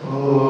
Oh.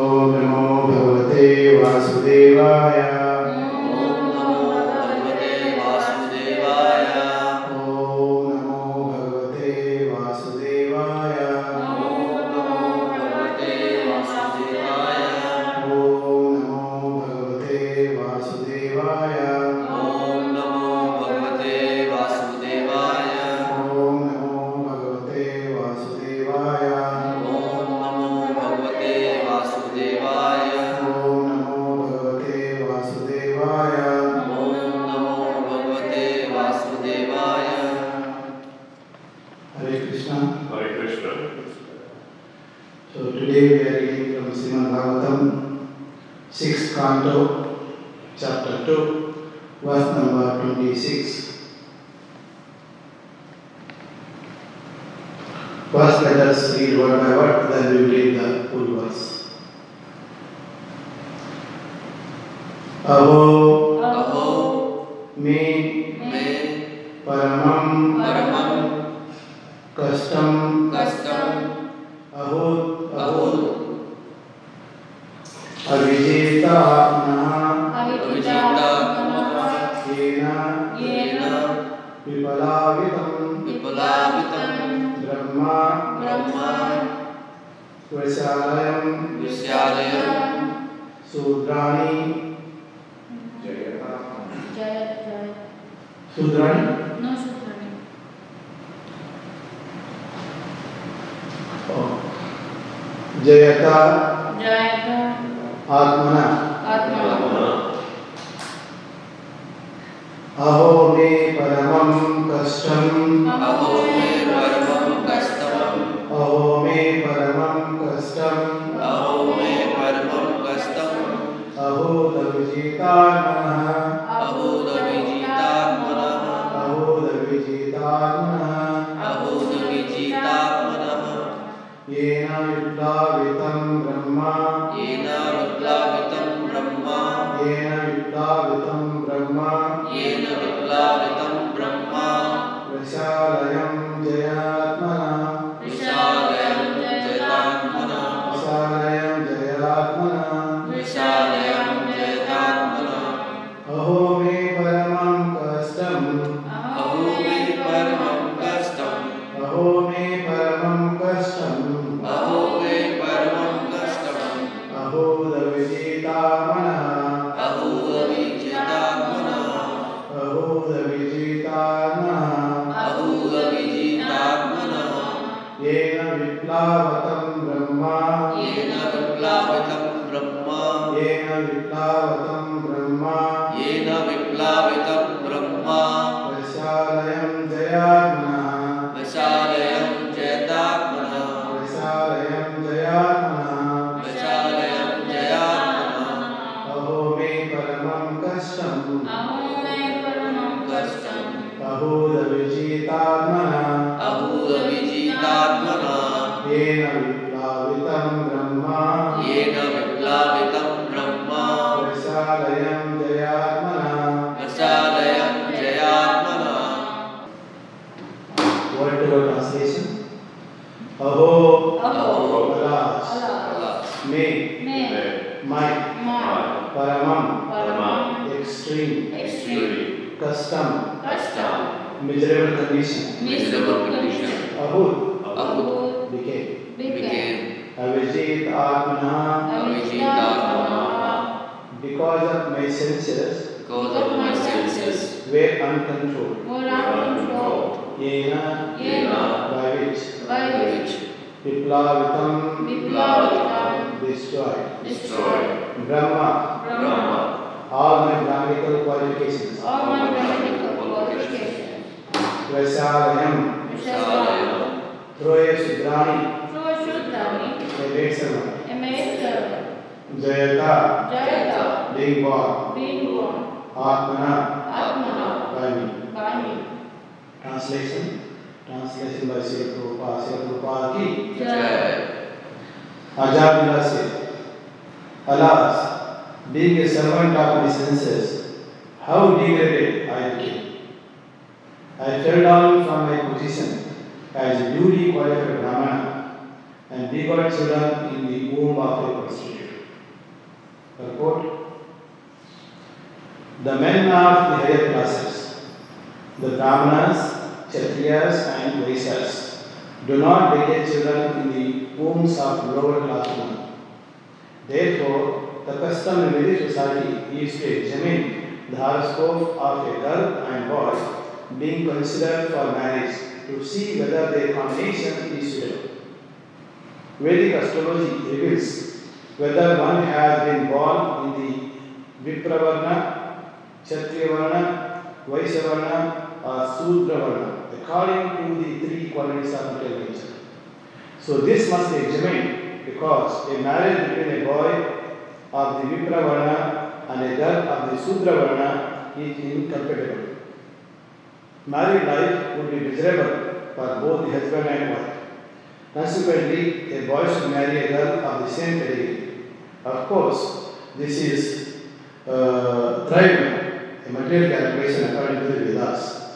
destroyed. Destroyed. Brahma. Brahma. All my grammatical qualifications. All my grammatical qualifications. Prasarayam. Prasarayam. Troya Sudrani. Troya Sudrani. Emetsana. Emetsana. Jayata. Jayata. Being born. Being born. Atmana. Atmana. Bani. Bani. Translation. Translation by Sri Prabhupada. Sri Prabhupada ki. Jai. Ajab Alas, being a servant of the senses, how degraded I became. I fell down from my position as newly qualified Brahmana and begot children in the womb of a prostitute. The quote The men of the higher classes, the Brahmanas, Kshatriyas, and Vaishyas, do not beget children in the wombs of lower class women. Therefore, the custom in Vedic society is to examine the horoscope of a girl and boy being considered for marriage to see whether their combination is suitable. Vedic astrology reveals whether one has been born in the Vipravarna, Kshatriyavarna, Vaishyavarna, or Sudravarna, according to the three qualities of material nature. So this must be examined because a marriage between a boy of the Vipravarna and a girl of the Sudravarna is incompatible. Married life would be miserable for both the husband and wife. Consequently, a boy should marry a girl of the same pedigree. Of course, this is uh, trivial, a material calculation according to the Vedas.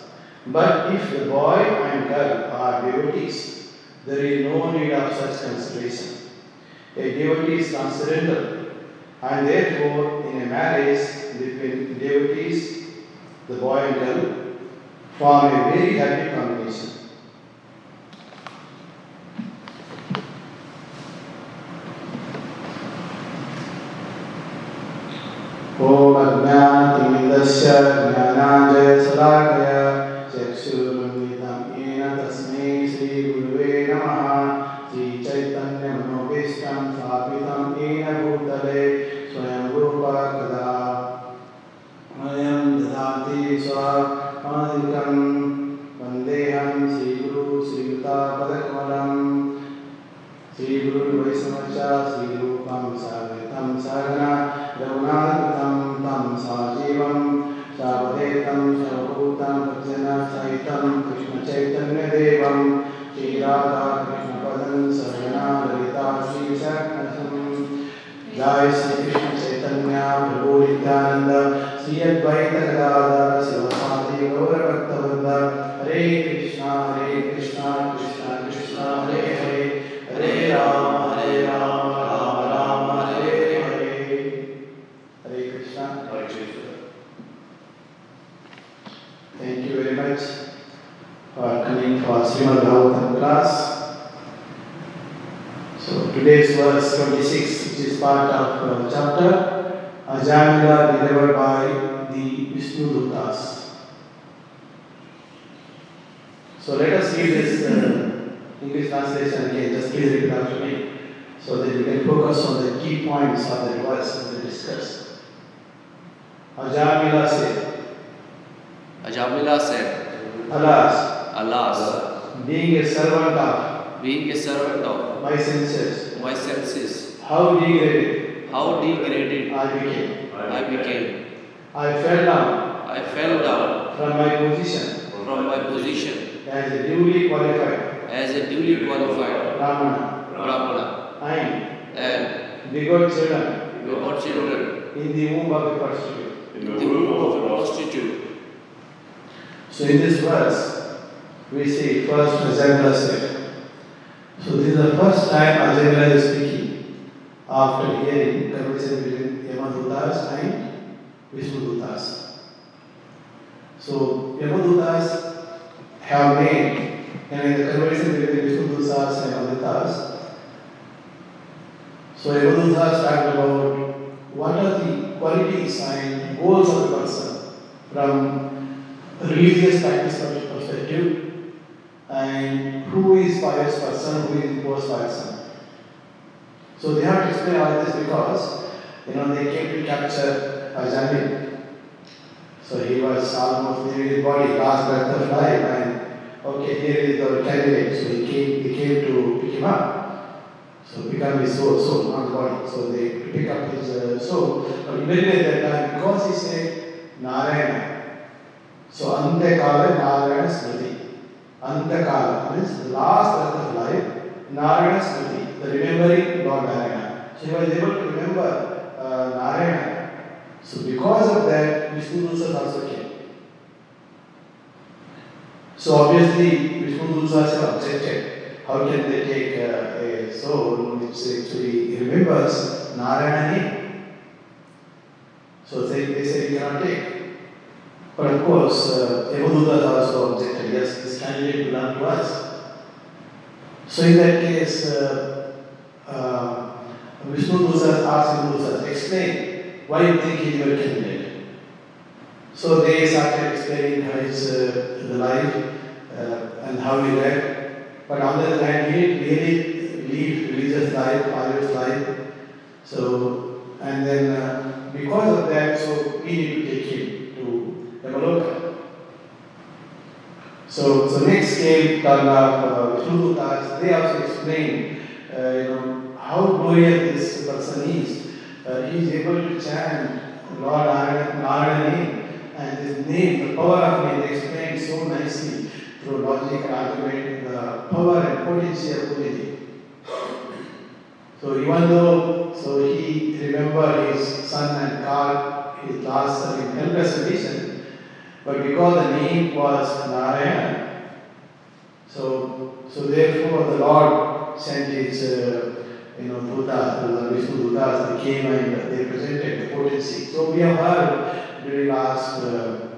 But if the boy and girl are devotees, there is no need of such consideration. A devotee is transcendental, and therefore, in a marriage between devotees, the boy and girl form a very happy combination. ॐ अज्ञानतिमिदस्य ज्ञानाञ्जयशलाकय चक्षुरुन्मिलितं children children in the womb of a prostitute. in the womb of a prostitute. So in this verse, we see first Ajamila said. So this is the first time Ajamila is speaking after hearing conversation between Yamadutas and Vishnudutas. So Yamadutas have made, and in the conversation between Vishnudutas and Yamadutas, so Yamadutas talked about what are the qualities and goals of the person from religious practice perspective and who is pious person, who is imposed person. So they have to explain all this because you know they came to capture Ajamil. So he was almost leaving his body, last breath of life, and okay, here is the candidate. So he came, he came to pick him up. So become his soul, soul, not body. So they pick up his uh, soul. But immediately at that time, because he said Narayana, so Antakala Narayana Smriti. Antakala means the last breath of life, Narayana Smriti, the remembering Lord Narayana. So he was able to remember uh, Narayana. So because of that, Vishnu Dusas also came. So obviously Vishnu Dusas objected how can they take uh, a soul which actually remembers Narayana? So they, they say you cannot take. But of course, uh, Yamaduta also objected, yes, this candidate belongs to us. So in that case, uh, uh, Vishnu Dutas asked Dusas, explain why you think he is your candidate. So they started explaining his uh, the life uh, and how he led. But on the other hand, he didn't really lead religious life, pious life. So, and then uh, because of that, so we need to take him to Yamaloka. So, so next came Karna, uh, Vishnu Dutas, they also explained, uh, you know, how glorious this person is. Uh, he is able to chant Lord Narayana name and his name, the power of name, they explained so nicely through logic argument, the power and of Puriji. So even though, so he remembered his son and God, his last son in helpless condition, but because the name was Narayana, so so therefore the Lord sent his uh, you know Dutas, the Vishnu Dutas, they came and they presented the potency. So we have heard during the last uh,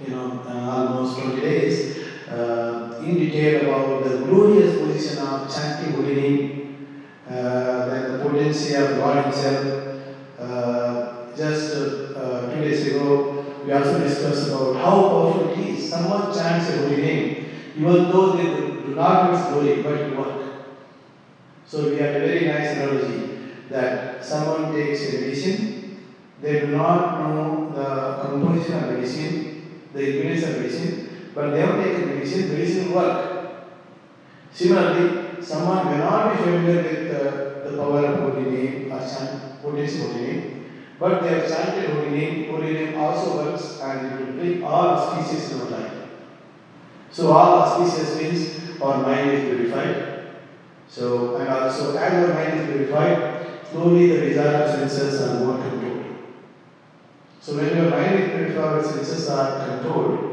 you know uh, almost 20 days uh, in detail about the glorious position of chanting holy name, then the potency of God Himself. Uh, just uh, two days ago, we also discussed about how powerful it is. Someone chants a holy name, even though they do not have glory, but it work. So we have a very nice analogy that someone takes a medicine, they do not know the composition of medicine, the ingredients of medicine, but they have taken medicine, medicine work. Similarly, someone may not be familiar with uh, the power of holy name or chant potency holy name, but they have chanted holy name, holy name also works and it will bring all species in our life. So all auspicious means our mind is purified. So and also as our mind is purified, slowly the desire of senses are more controlled. So when your mind is purified, senses are controlled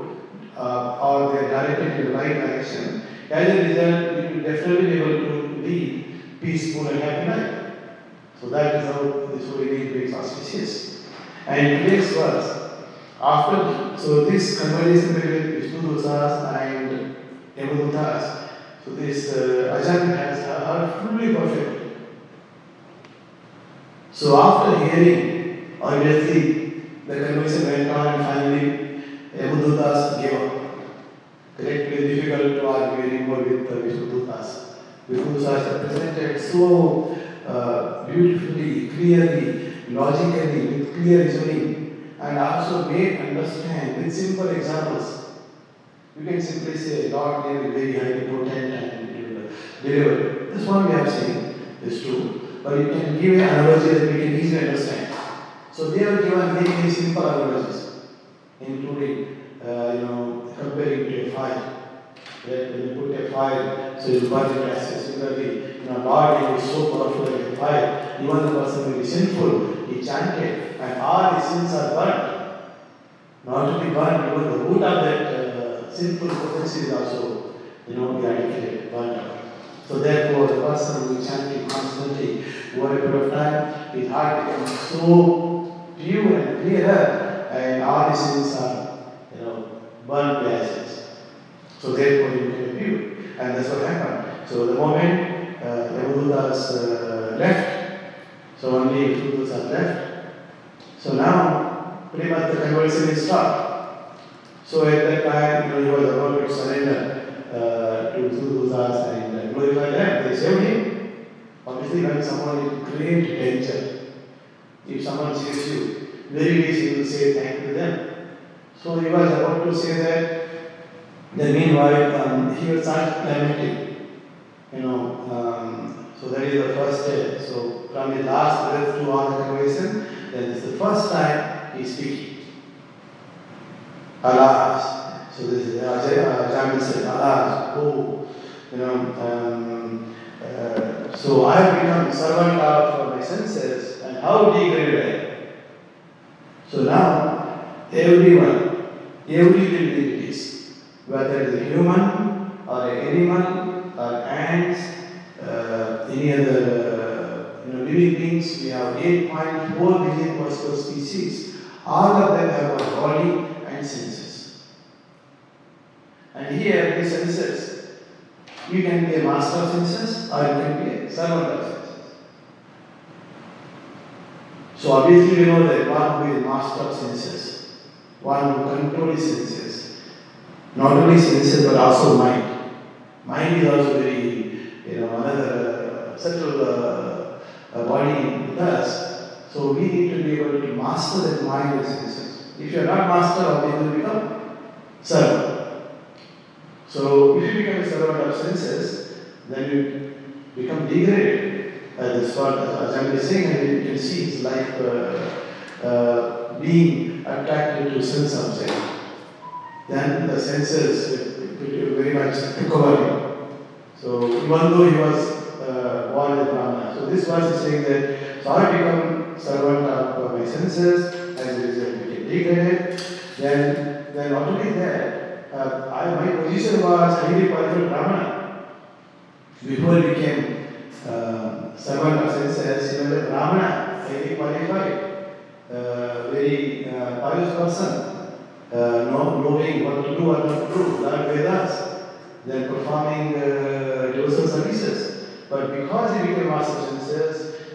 uh, or they are directed in the right direction, as a result, you will definitely be able to lead peaceful and happy life. So that is how this holy name brings auspicious. And today's verse, after so this conversation between Vishnu Dutas and Yamadutas, so this uh, Ajahn has heard fully perfectly. So after hearing, obviously the conversation went on and finally Yamadutas gave up. Correctly difficult to argue anymore with uh, Vishnu Dutas. Vishnu presented so uh, beautifully, clearly, logically, with clear reasoning, and also made understand with simple examples. You can simply say, Lord name is very highly potent and it deliver. This one we have seen is true, but you can give an analogy that we can easily understand. So they have given very, very simple analogies, including, uh, you know, comparing to a fire. When you put a fire, so you burn it as similarly, you know, Lord is so powerful like a fire. Even the person will be sinful, he chanted, and all his sins are burnt. Not be burned, even the root of that uh, sinful potency is also, you know, eradicated, burnt. So therefore, the person who is chanting constantly over a period of time, his heart becomes so pure and clearer, and all his sins are, you know, burned to ashes. So therefore, he became pure, and that's what happened. So the moment uh, Yamadutas uh, left, so only Vishnudutas are left. So now, pretty much the conversion is stopped. So at that time, you know, he was about to surrender uh, to Vishnudutas and uh, glorify them. They saved him. Obviously, when someone is great danger, if someone saves you, very easy will say thank you to them. So he was about to say that. Then meanwhile, um, he will start lamenting. You know, um, so that is the first step. So from the last breath to all the conversation, then this the first time he is speaking. Alas. So this is Ajay, Ajay said, Alas, oh, you know, um, uh, so I have become servant of my senses, and how degraded I am. So now, everyone, every living entities, whether it is a human or an animal or ants, uh, any other uh, you know, living beings. We have 8.4 billion possible species. All of them have a body and senses. And here, the senses, you can be a master of senses or you can be a servant of senses. So obviously we know that one who is master of senses, one who controls senses, not only senses but also mind. Mind is also very, you know, another uh, subtle uh, uh, body with us. So we need to be able to master that mind and senses. If you are not master, obviously you become servant. So if you become a servant of senses, then you become degraded. That's what is saying, and you can see it's like uh, uh, being attracted to sense object. Then the senses very much recover him. So even though he was uh, born as Brahmana, so this verse is saying that so I become servant of my senses, as a result get degraded. Then, then not only that, uh, I, my position was highly qualified Brahmana. Before he became uh, servant of senses, he was a Brahmana, highly qualified, uh, very uh, pious person, uh, know, knowing what to do, what not to do, learn Vedas, then performing uh, devotional services. But because he became master of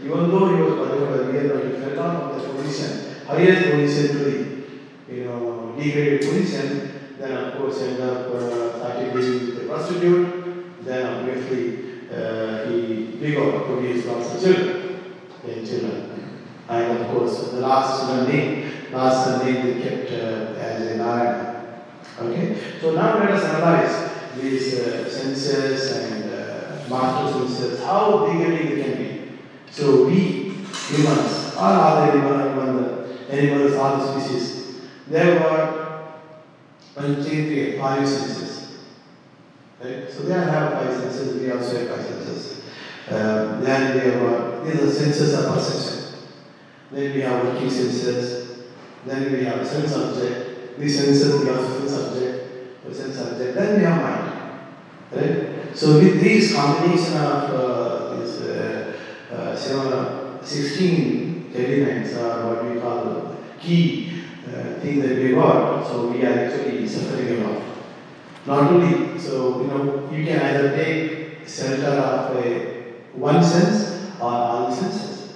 even though he was qualified earlier, but he fell down from that position, highest position to the you know, degraded position, then of course end up uh, started with a prostitute, then obviously uh, he to his lots of children, ten children. And of course, the last name, last name they kept uh, as a Narayana. Okay, so now let us analyze these uh, senses and uh, master senses, how degrading they can be. So we humans, all other animal, the animals, all the species, they were Panchendriya, five senses. Right? So they have five senses, we also have five senses. Um, then we have, these are senses of perception. Then we have working senses. Then we have sense object. These senses we also sense object, sense object. Then we have mind. Right? So with these combination of uh, these uh, uh, seven, 16 elements are what we call key uh, thing that we got. So we are actually suffering a lot. Not only, so you know, you can either take shelter of a one sense or all senses.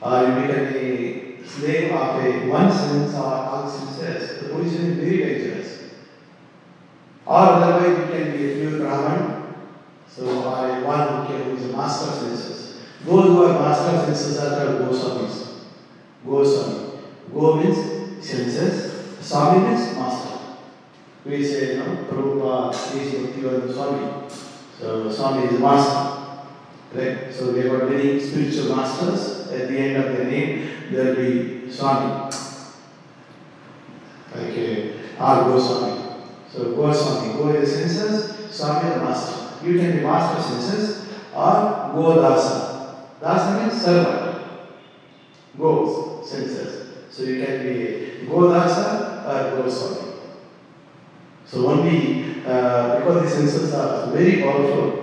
Or you become a slave of a one sense or all senses. The position is very dangerous. Or otherwise you can be a pure Brahman, so or a one who can who is a master of senses. Those who are master of senses are called Goswamis. Goswami. Go means senses, Swami means master. We say, you know, Prabhupada is Bhaktivedanta Swami. So Swami is master. Right? So they were many spiritual masters. At the end of their name, there will be Swami. Like a R. Goswami. So Go Goswami, go the senses, Swami the master. You can be master senses or go dasa. Dasa means servant. Goes, senses. So you can be go dasa or Goswami. So only uh, because the senses are very powerful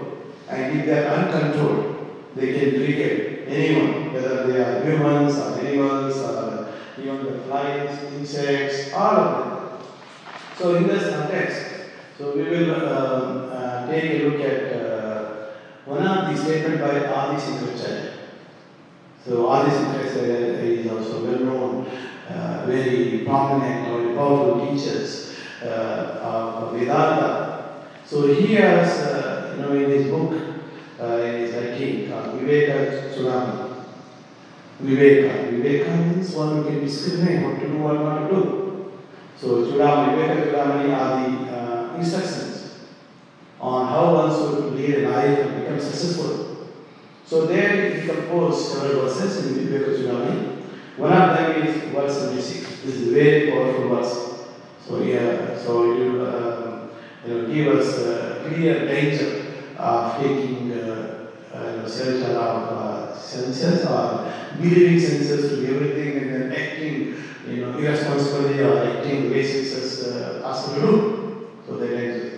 and if they are uncontrolled, they can trigger anyone, whether they are humans or animals or even the flies, insects, all of them. So in this context, so we will um, uh, take a look at uh, one of the statement by Adi Shankaracharya. So Adi Shankaracharya is also well known, uh, very prominent or powerful teachers uh, of Vedanta. So he has, uh, you know, in his book, uh, in his writing called Viveka Chudamani. Viveka. Viveka means one who can discriminate what to do, what not to do. So Chudamani, Viveka Chudamani are the uh, instructions on how one should lead a life and become successful. So there he composed several verses in Viveka Chudamani. One of them is verse 76. This is a very powerful verse. So yeah, so it you know, give us uh, clear danger uh, uh, you know, shelter of uh, senses or believing senses to everything and then acting you know, irresponsibly or acting the way senses uh, ask to do. So they danger.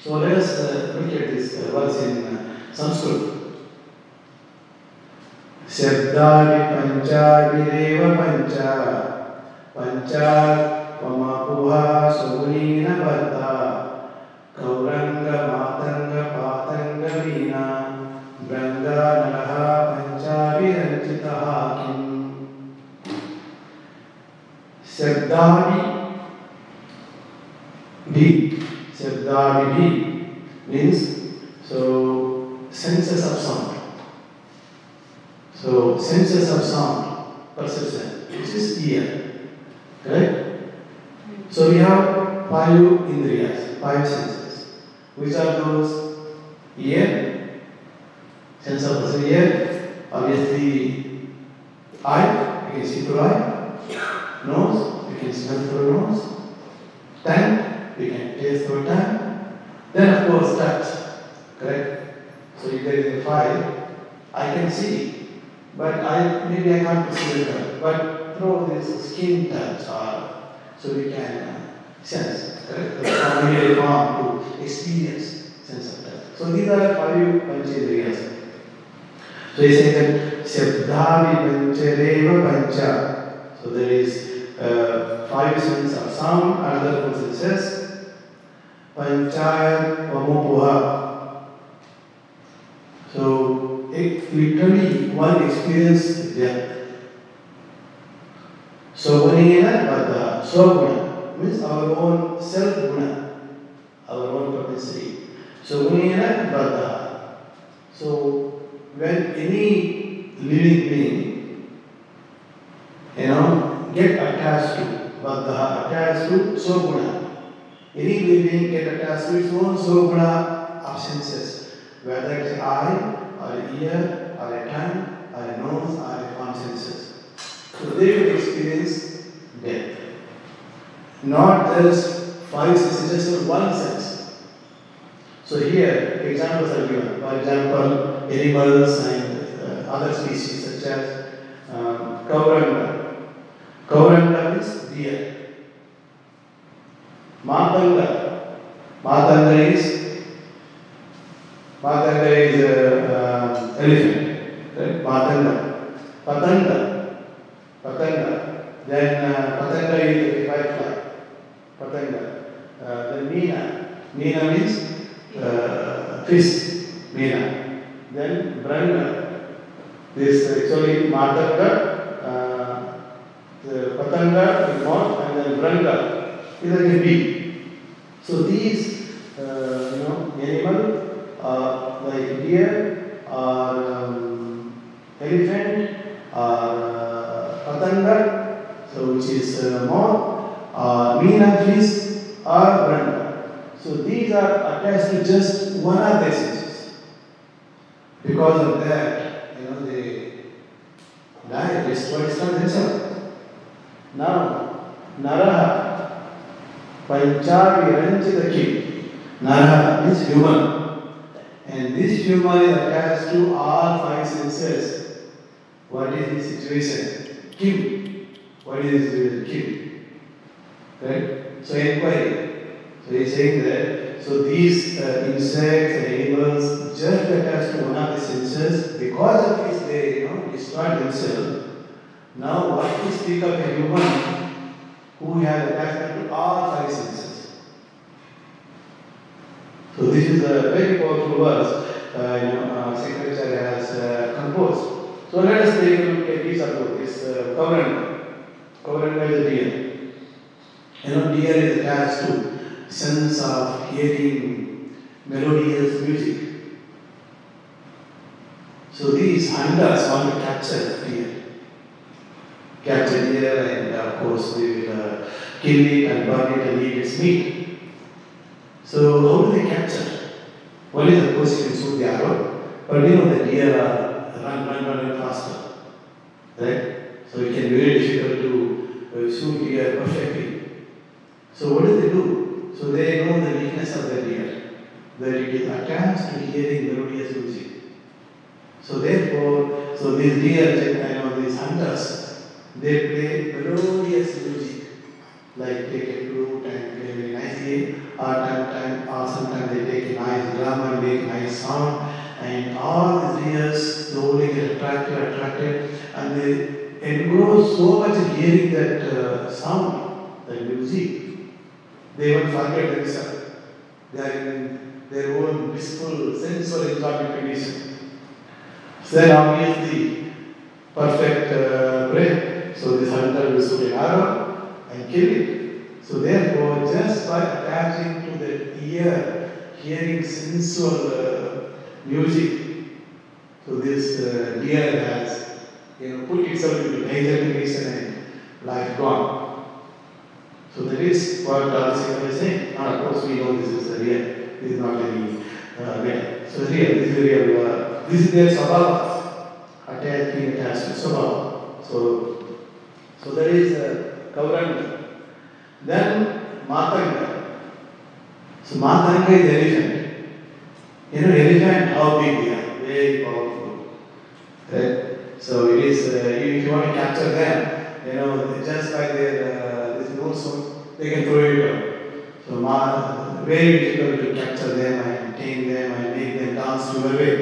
So let us uh, look at this uh, verse in uh, Sanskrit. शब्दानि पञ्चाभिरेव पञ्च पञ्चा ममपुहा सुमुनीन बद्धा गौरङ्गमातङ्गपातङ्गवीणा बृङ्गानलः पञ्चाभिरञ्जितः किम् शब्दानि भी शब्दानि means so senses of sound so senses of sound perception which is ear correct so we have five indriyas five senses which are those ear sense of perception ear obviously eye you can see through eye nose you can smell through nose. Tongue we can taste through tongue then of course touch correct? So if there is a fire i can see. But i maybe i can't perceive it but through this skin touch or so we can uh, sense correct? The familiar form to experience so these are five panchendriyas so he says that Shabdhavi Panchareva Pancha. So there is uh, five senses of sound, another four senses. Panchaya Vamupuha. So it, literally one experience death. Sogunena Bada. Soguna means our own self guna, our own propensity. Sogunena Bada. So when any living being, you know, get attached to, Baddha, attached to Soguna, any living get attached to its own Soguna of senses, whether it's eye, or ear, or a tongue, or a nose, or a consciences. So they will experience death. Not just five senses, just one sense. So here, examples are given. For example, animals and uh, other species such as um, Kauranga. Kauranga means deer. Matanga. Matanga is Matanga is uh, uh, elephant. Right? Matanga. Patanga. Patanga. Then uh, Patanga is a firefly. Patanga. Uh, then Meena. Meena means uh, fish, Meena. Then Branga. This actually Matanga, uh, the Patanga is not, and then Branga is like a. So these, uh, you know, animal uh, like deer or um, elephant or uh, Patanga, so which is uh, more, uh, Meena fish or Branga. So these are attached to just one of the senses. Because of that, you know, they die, destroy themselves. Now, Naraha, Panchavi Ranchita king. Naraha is human. And this human is attached to all five senses. What is his situation? Kim. What is his situation? Kim. Right? So inquiry. So he is saying that so these uh, insects and animals just attached to one of the senses because of which they you know destroy themselves. Now what we speak of a human who has attachment to all five senses. So this is a very powerful verse uh, you know, uh, Secretary has uh, composed. So let us take a look at these of this uh, Kauranga. Kauranga is deer. You know, deer is attached to sense of hearing melodious music. So these hunters want to capture the deer. Capture deer and of course they will uh, kill it and burn it and eat its meat. So how do they capture? One is of course you can shoot the arrow, but you know the deer are run, run, run, run faster. Right? So it can be very difficult to uh, shoot deer perfectly. So what do they do? So they know the weakness of the deer, that it is attached to hearing melodious music. So therefore, so these deer, you know, these hunters, they play melodious music, like take a flute and play very nicely, or time, or sometimes they take a nice drum and make nice sound, and all these ears slowly get attracted, attracted, and they engrow so much hearing that uh, sound, that music, they even forget themselves. They are in their own blissful sensual enjoyment condition. So then obviously perfect uh, prey. So this hunter will shoot an arrow and kill it. So therefore, just by attaching to the ear, hearing sensual uh, music, so this uh, deer has you know put itself into danger condition and life gone. So that is what Alcina saying. Now, of course, we know this is a real. This is not any uh, real. So real. This is real. Uh, this is their sabha. Attached, being attached to sabha. So, so there is uh, Kauranga. Then Matanga. So Matanga is elephant. You know, elephant, how big they are? Very powerful. Right? So it is, uh, if you want to capture them, you know, just by their, uh, this nose, so they can throw it out. So ma- very difficult to capture them and tame them and make them dance to your way.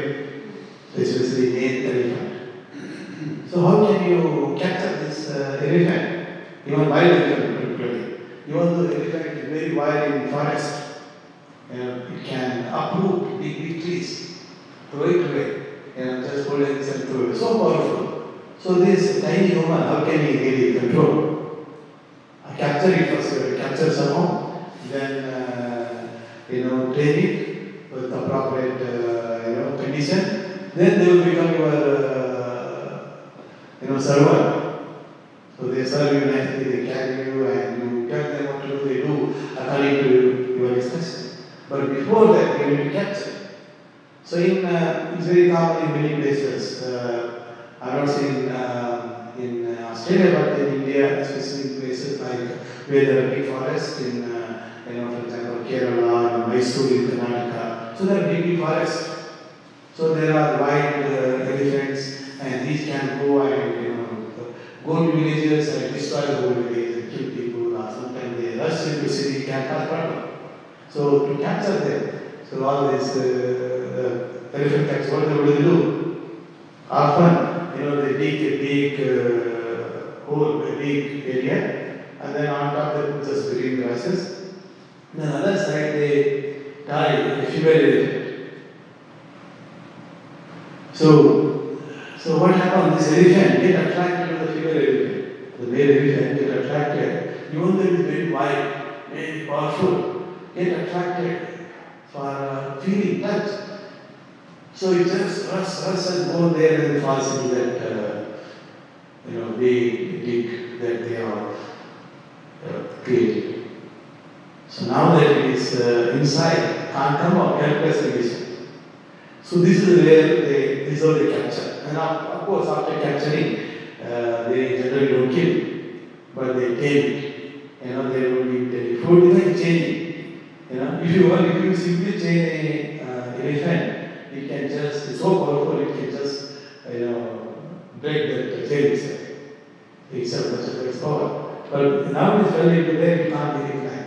So especially native elephant. So how can you capture this uh, elephant? Even wild elephant particularly. Even though elephant is very wild in forest, you know, it can uproot big, big trees, throw it away, you know, just hold itself through. So powerful. So this tiny human, how can he really control? Capture it first, you have to capture somehow, then uh, you know, train it with appropriate uh, you know, condition, then they will become your uh, you know, servant. So they serve you nicely, they carry you and you tell them what to do, they do according to your instruction. But before that, they will be captured. So in, uh, it's very common in many places. Uh, I've not seen uh, in uh, Australia, but in India, especially in places like where there are big forests in, uh, you know, for example, Kerala and Mysore in Karnataka. So there are big, big forests. So there are wild uh, elephants, and these can go and you know go to villages and destroy the whole village and kill people. Or sometimes they rush into city, can cause problem. So to capture them, so all these uh, elephant tax, what they will do? Often, you know, they dig a big uh, hole, a big area, and then on top they put just green grasses. Then other side they tie a female. So, so what happened? This elephant get attracted to the female elephant. The male elephant get attracted, even though it is very wide, very powerful, get attracted for uh, feeling touch. So it just rush, rush and go there and falls into that, uh, you know, big dig that they are uh, created. So now that it is uh, inside, can't come out, helpless. So this is where they, this is how they capture. And of, of course, after capturing, uh, they generally don't kill, but they take it. You know, they will give the food, it's like. You know, if you want, if you simply chain a uh, elephant, it can just, it's so powerful, it can just, you know, break the chain itself. It's a much of its power. But now it's well into there, you can't be inclined.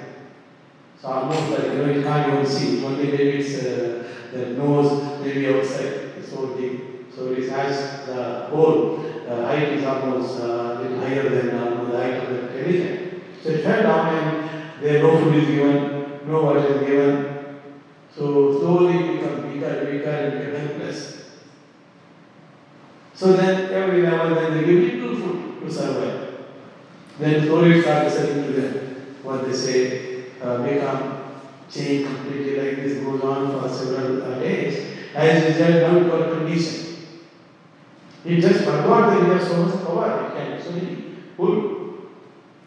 So almost like, you know, you can't even see. Only maybe it's uh, the nose, maybe outside, it's so deep. So it is as the whole, the height is almost uh, little higher than uh, the height of the elephant. So it fell down and there no food is given, no water is given. So slowly it becomes weaker, weaker and become helpless. So then every now and then they give little food to survive. Then slowly it starts selling to them. What they say, uh, become change completely like this goes on for several uh, days. As a result, now it got condition. It just forgot that it has so much power, it can actually pull.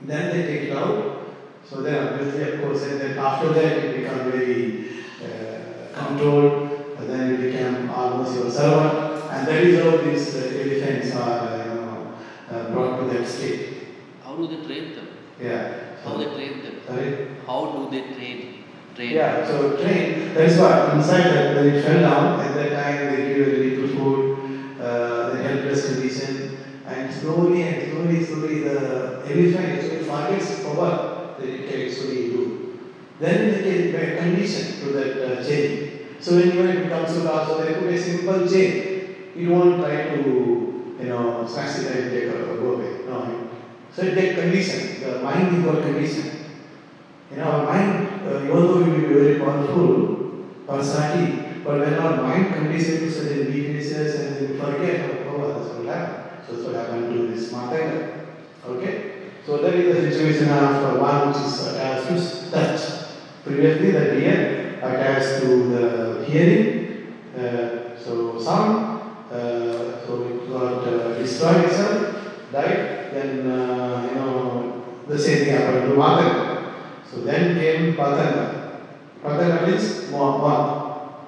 Then they take it out. So then obviously, of course, and then after that it becomes very uh, controlled, and then it became almost your servant. And that is how these uh, elephants are, you know, uh, brought to that state. How do they train them? Yeah. How they train them? Sorry? How do they train? Train. Yeah, so train, that's why inside that when it fell down, at that time they give a little food, uh, the helpless condition, and slowly and slowly, slowly the elephant actually forgets power. it can actually do. Then they can make condition to that uh, chain. So when you it comes to also they put a simple chain. You don't try to, you know, smash it and take or go away. No. So it take condition. The mind is your condition. You know, our mind, uh, even though we be very powerful personality, but when our mind conditioned to certain weaknesses and then forget, oh, this will happen. So that's what happened to this Matanga. Okay? So that is the situation of uh, one which is attached to touch. Previously, the ear attached to the hearing. Uh, so sound, uh, so it got uh, destroyed itself, died. Then uh, you know the same thing happened to Matanga. So then came Patanga. Patanga means moth.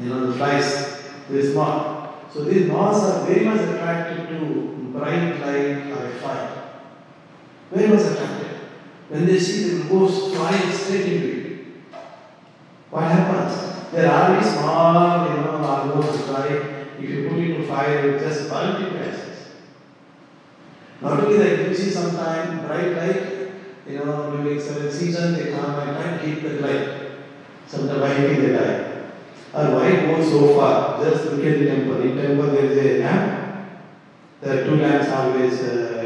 You know the flies. This moth. So these moths are very much attracted to bright light or fire. Very much attracted. When they see the ghost flying straight into it, what happens? They are already small, you know, almost dry. If you put it to fire, it just ashes. Not only that, you see sometime bright light, you know, during certain season, they come and try to keep the light. Sometimes why they die. Or why go so far? Just look at the temple. In temple there is a lamp. There are two lamps always, uh,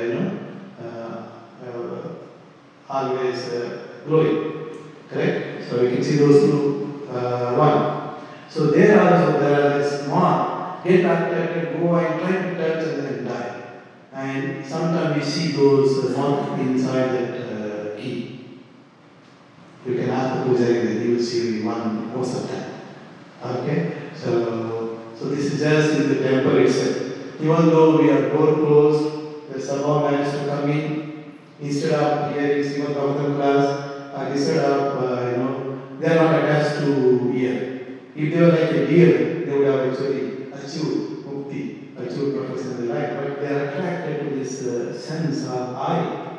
always uh, glowing. Correct? So you can see those two, uh, one. So there also there are this moth, get attracted, go and try to touch and then die. And sometimes we see those uh, moth inside that uh, ghee. You can ask the pujari that you will see one most of time. Okay? So, so this is just in the temple itself. Even though we are door closed, the somehow managed to come in. Instead of hearing Srimad Bhagavatam class, and instead of, uh, you know, they are not attached to ear. If they were like a deer, they would have actually achieved mukti, achieved perfection in life. But they are attracted to this uh, sense of eye.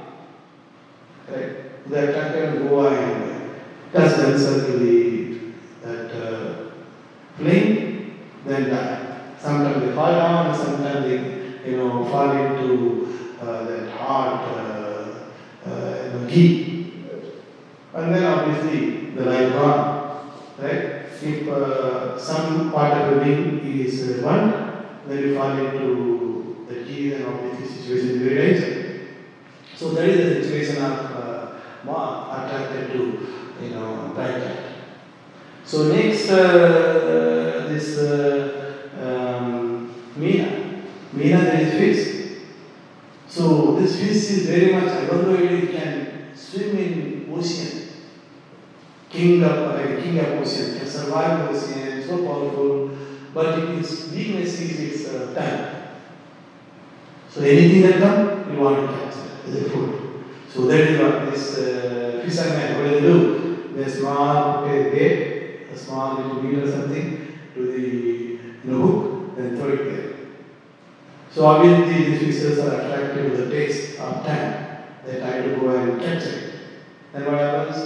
Correct? They are attracted to go and touch themselves to the that uh, flame, then die. Sometimes they fall down, sometimes they, you know, fall into uh, that hard, uh, ghee. And then obviously the light gone, right? If uh, some part of the being is burnt, then you fall into the ghee, then obviously situation is very dangerous. So that is the situation of uh, moth attracted to, you know, bright light. So next, uh, this uh, um, Meena. Meena, there is fish. This fish is very much, I don't know if it can swim in ocean. King of, like king of ocean, can survive ocean, so powerful, but its weakness is its uh, tongue. So anything that comes, you want to capture as a food. So that is what this uh, fisherman, what do they do? They small a bait, a small little bead or something to the hook, then throw it there. So obviously these fishes are attracted to the taste of tongue. They try to go and capture it. Then what happens?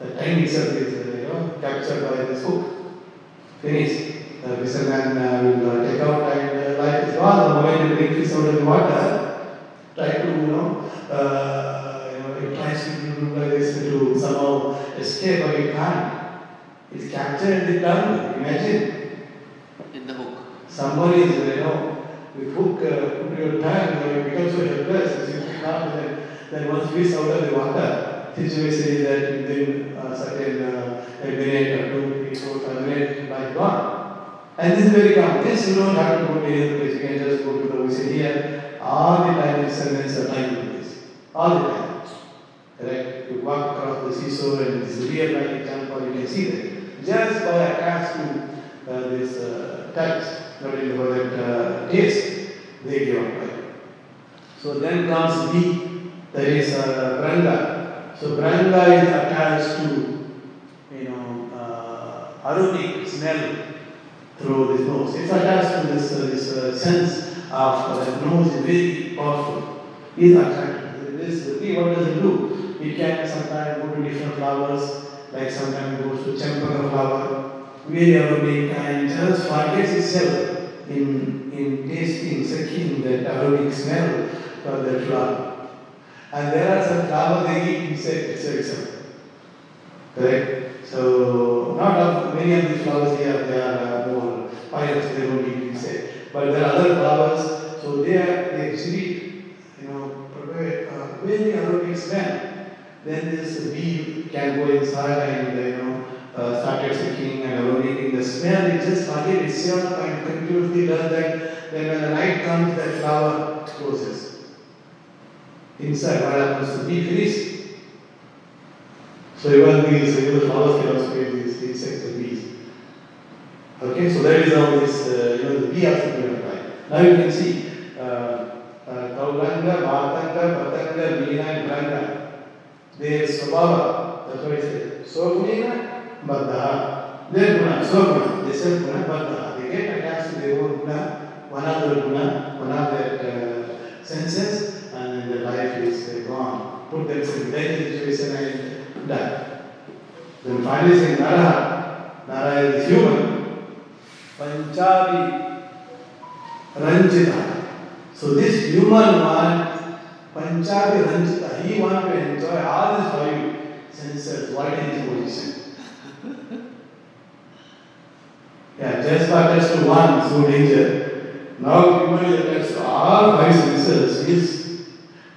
The tongue itself is uh, you know captured by this hook. Finish. The fisherman uh, will uh, take out and uh, life is gone. The moment you bring fish out of the water, try to you know, uh, you know, it tries to do like this to somehow escape, but it can't. It's captured in the tongue. Imagine in the hook. somebody is you know with hook uh, your tongue, you know, you become so helpless. You can't. Then, then once fish out of the water, situation is that within a certain uh, a minute or two, three, four, five minutes, life gone. And this is very common. This you don't have to go to any other place. You can just go to the ocean here. All the time it's sentence are time to this. All the time. Correct? You walk across the seashore and this is real life example, you can see that. Just by attached to uh, this uh, touch, not in that uh, taste, they give up. So then comes bee, there is uh. So Branga is attached to, you know, uh, aromatic smell through this nose. It's attached to this, uh, this uh, sense of uh, that nose is very powerful. Is attracted. This tree, what does it do? It can sometimes go to different flowers, like sometimes it goes to champaka flower, aromatic and just forgets itself in, in tasting, sucking that aromatic smell from the flower. And there are some flowers they eat insect itself. Correct? So, not of many of these flowers here, they are uh, more pirates, they don't eat insect. But there are other flowers, so they are, they actually, you know, provide uh, very aromatic smell. Then this bee can go inside and, you know, uh, started sucking and aromating. The smell, it just forget itself and continuously does that. Then when the night comes, that flower closes. Inside, what happens? The bee finished. So even these even the flowers can also create these insects and bees. Okay, so that is how this, uh, you know, the bee also can apply. Now you can see, uh, uh, Kaulanga, Matanga, Patanga, Meena and Branga, their Swabhava, that's what it says. Swaguna, They get attached to their own Guna, one of their Guna, one of their uh, senses, and then the life is uh, gone. Put themselves in that situation and die. Then finally saying Nara, Nara is human. Panchabi Ranjita. So this human one, Panchabi Ranjita, he want to enjoy all these five senses, what is his position? Yeah, just touch to one, so danger. Now is attached to all five senses,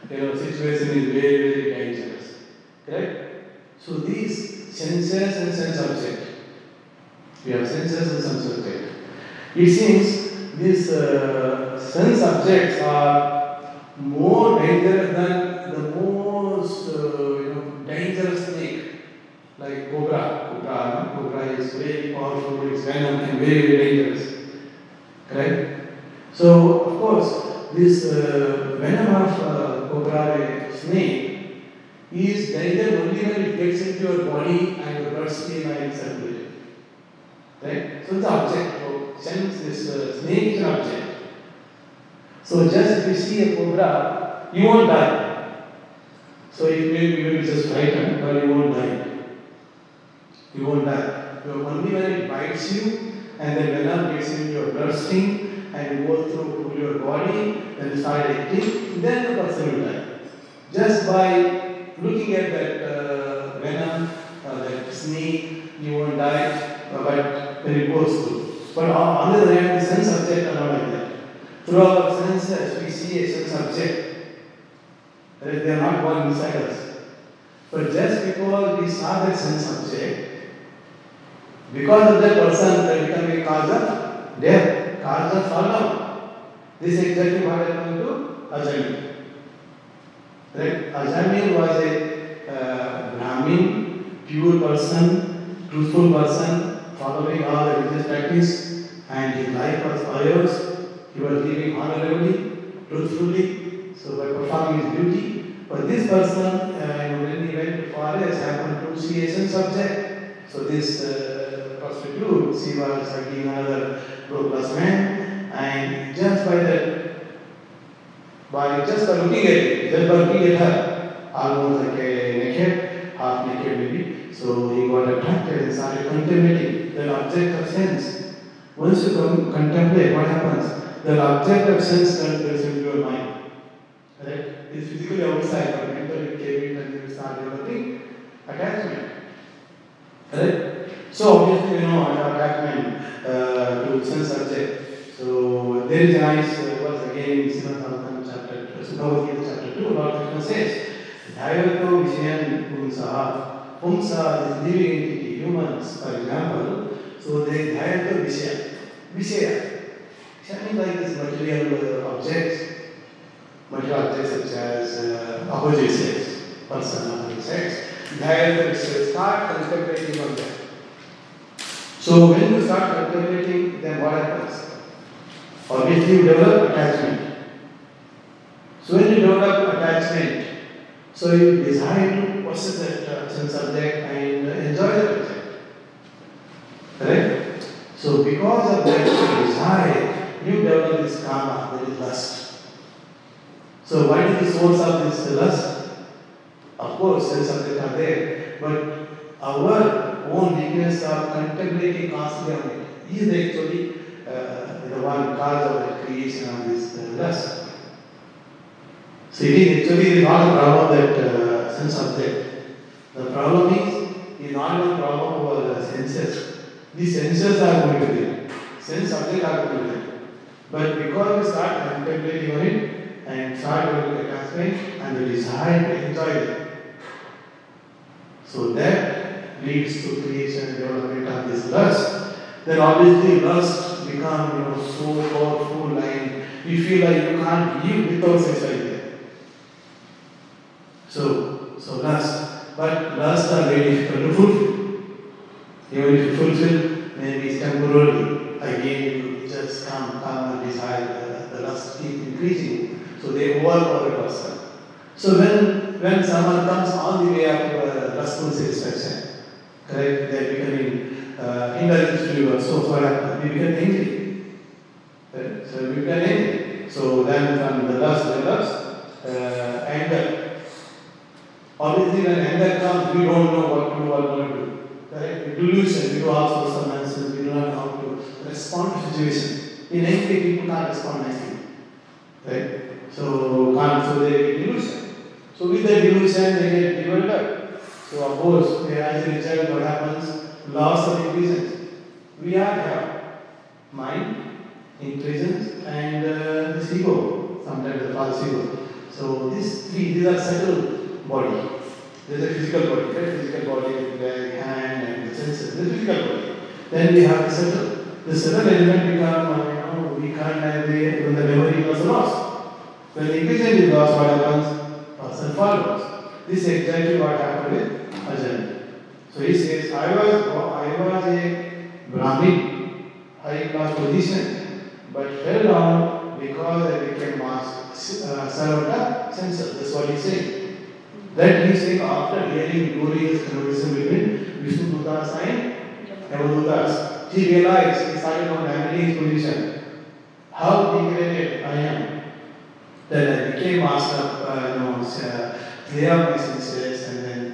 you know, situation is very, very dangerous. Correct? So these senses and sense object. We have senses and sense object. It seems these uh, sense objects are more dangerous than the most uh, you know, dangerous snake, like cobra. Is very powerful, its venom and very, very dangerous. Correct? So, of course, this uh, venom of uh, cobra snake is danger only when it gets into your body and your bloodstream and circulation. Right? So it's an object. So sense this uh, snake is an object. So just if you see a cobra, you won't die. So you may, you may be just frightened, but you won't die. You won't die. You only when it bites you and the venom gets into your bloodstream and goes through your body, then start acting, then the person will die. Just by looking at that uh, venom, uh, that snake, you won't die, uh, but when it goes through. But on, the other hand, the sense object are not like that. Through our senses, we see a sense object. That they are not born inside us. But just because we saw that sense object, because of that person, they become a cause of death, cause of down. This is exactly what happened to Ajami. Right? Ajami was a uh, Brahmin, pure person, truthful person, following all the religious practice, and his life was pious. He was living honorably, truthfully, so by performing his duty. But this person, uh, when he went to forest, happened to see a sense object. So this uh, prostitute, was hugging another low class man, and just by that, by just by looking at it, just by looking at her, almost like a naked, half naked maybe. So he got attracted and started contemplating the object of sense. Once you con- contemplate, what happens? The object of sense enters into your mind. Right? It's physically outside, but mentally it came in and you start developing attachment. Right? So obviously, you know, attachment uh, to sense object. So there is a nice uh, verse again in Srimad chapter, Bhagavad Gita chapter 2, Lord Krishna says, Dhyayato Vishayan Pumsa. Pumsa is living entity, humans, for example. So they Dhyayato. Vishaya. Vishaya means like this material uh, objects, material objects such as uh, opposite sex, person, opposite sex. Dhyayato Vishaya. Start contemplating on that. So when you start contemplating, then what happens? Obviously you develop attachment. So when you develop attachment, so you desire to possess that uh, sense object and enjoy that object. Correct? So because of that desire, you develop this kama, that is lust. So why what is the source of this lust? Of course, sense objects are there, but our own weakness of contemplating constantly on it is actually uh, the one cause of the creation of this uh, lust. So it is actually not a problem that uh, sense object. The problem is, is not a problem over the senses. The senses are going to be. Sense object are going to be. But because we start contemplating on it and start with the attachment and the desire to enjoy it. So that leads to creation and development of this lust. Then obviously lust become you know so powerful and you feel like you can't live without sex sexuality. So so lust. But lust are very difficult to fulfill. Even if you fulfill, maybe it's temporarily. Again you just come, come and desire the, the lust keep increasing. So they overpower a person. So when when someone comes all the way up to uh, lustful satisfaction, correct, they're becoming uh, hindrance to you. So for example, we become angry. Right? So we become angry. So then from the lust develops uh, anger. Obviously, when anger comes, we don't know what do, what not to do. Correct? Delusion, we do also some answers, we do not know how to respond to situation. In angry, people can't respond nicely. Right? So, can't, so they get delusion. So with the delusion, they get bewildered. So of course, as a result, what happens? Loss of intelligence. We are here. Mind, intelligence, and uh, this ego. Sometimes the false ego. So these three, these are subtle body. There's a physical body, right? Physical body, the hand and the senses. The physical body. Then we have the subtle. The subtle element become, you know, we can't have the, when the memory was lost. When the intelligence is lost, what happens? Person follows. This is exactly what happened with Ajahn. So he says, I was, I was a Brahmin, high class position, but fell down because I became master, uh, servant censor. That's what he's saying. Then he's saying after hearing glorious conversation between Vishnu Dutas and Yamadutas. He realized, he started on his position. How degraded I am. Then I became master uh, you know, uh, clear my senses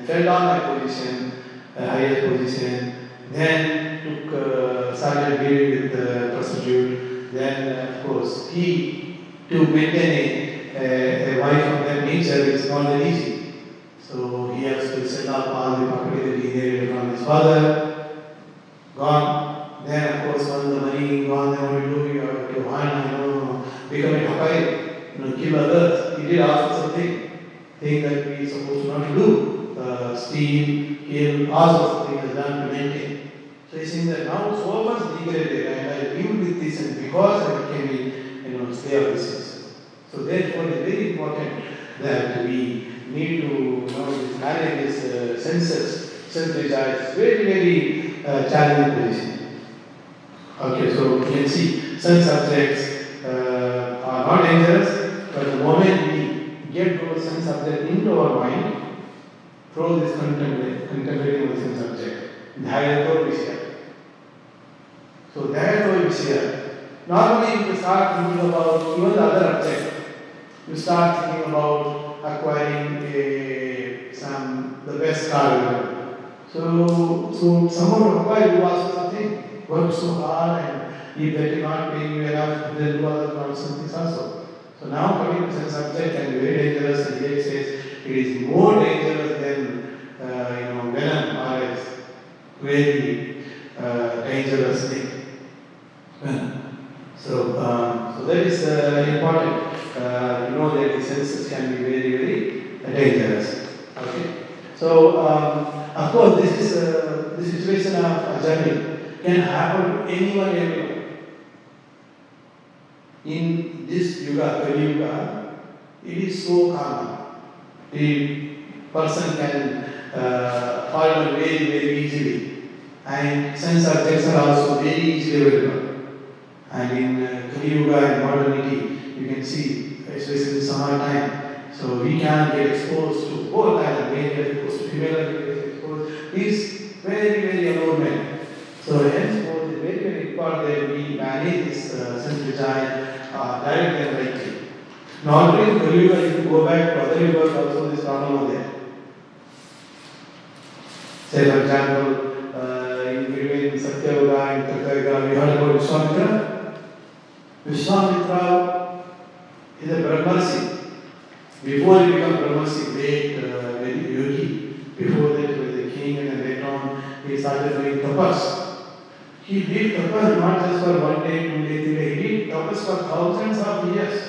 fell down my position, higher position. Then took, uh, started dealing with the prostitute. Then, uh, of course, he, to maintain a, a, wife of that nature is not that easy. So he has to set up all the property that he inherited from his father. Gone. Then, of course, all the money gone, then what do you do? You have to hunt, you know, become a hakai, you know, kill others. He did ask sorts of things, things that we supposed not to do. Steal, kill, all sorts of things is done to maintain. So he's saying that now so much degraded and I live with this and because I became a you know, slave of this. So therefore it's very important that we need to you know, manage these uh, senses, sense desires. Very, very uh, challenging position. Okay, so you can see sense objects uh, are not dangerous, but the moment we get those sense objects into our mind, through this contemplating, of the sense object, Dhyato Vishya. So Dhyato Vishya. Normally you start thinking about even the other object. You start thinking about acquiring a, some the best car. So so someone acquire you ask something work so hard and if they cannot pay you enough, then do other things also. So now coming to sense object can be very dangerous and here it says it is more dangerous you know venom a very dangerous thing. So, um, so that is uh, important. Uh, you know that the senses can be very, very dangerous. Okay. So, um, of course, this is uh, the situation of Ajahn can happen to anyone, everyone. In this yuga, Kali Yuga, it is so common. The person can uh, fall down very, very easily. And sense objects are also very easily available. And in uh, Kali Yuga and modernity, you can see, especially in summer time, so we can get exposed to both either male get exposed to female get exposed. Is very, very alone So henceforth, it's very, very important that we manage this uh, sense design uh, directly and rightly. Not only in Kali Yuga, if you go back to other yugas, also this problem was there. Say, for example, uh, in between Satya and Treta we heard about Vishwamitra. Vishwamitra is a Brahmarsi. Before he became Brahmasi, great uh, very yogi, before that he was a king and later on he started doing tapas. He did tapas not just for one day, two day, three day, he did tapas for thousands of years.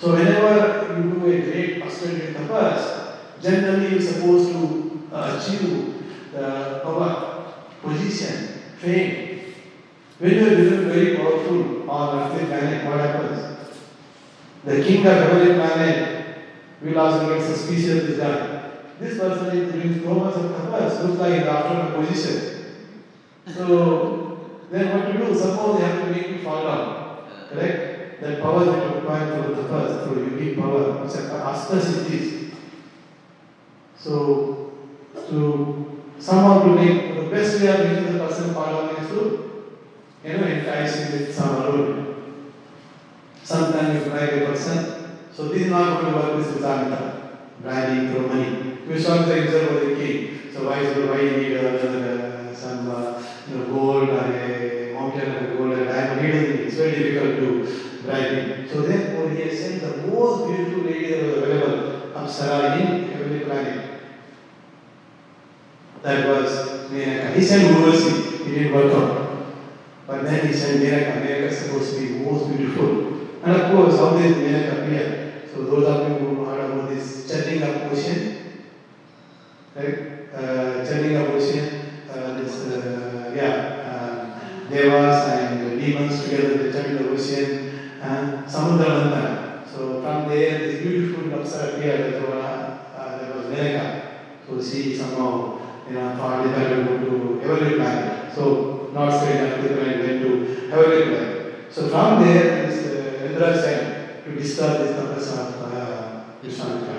So whenever you do a great austerity tapas, generally you're supposed to uh, Uh, achieve the uh, power, position, fame. When you become very powerful on earthly planet, what happens? The king of heavenly planet will also get suspicious this guy. This person is doing so much of tapas, looks like he's after a position. So then what to do? Suppose they have to make you fall down. Correct? That power that you acquire through tapas, through unique power, which are asta siddhis. So to somehow to make the best way of making the person fall down is to you know entice him with some. Sometimes you bribe a person. So this is not going to work with Siddhanta, bribing through money. We saw the himself was the king. So why is why you need uh, some uh, you gold or a mountain of gold or diamond? He doesn't. It's very difficult to bribe him. So therefore he has sent the most beautiful lady that was available, Apsara in heavenly planet. That was Menaka. He sent Urvashi. He didn't work out. But then he sent Menaka. Menaka is supposed to be most beautiful. And of course, how did Menaka appear? So those of you who heard about this churning of ocean, right? Uh, churning uh, this, uh, yeah, uh, devas and demons together, they churned the ocean, and Samudra. So from there, this beautiful Apsara appeared, that was, uh, that was Menaka. So she somehow, you know, thought if I better go to heavenly planet. So not straight up, they went to heavenly planet. So from there, this uh, Indra said to disturb this tapas of uh, Vishwamitra.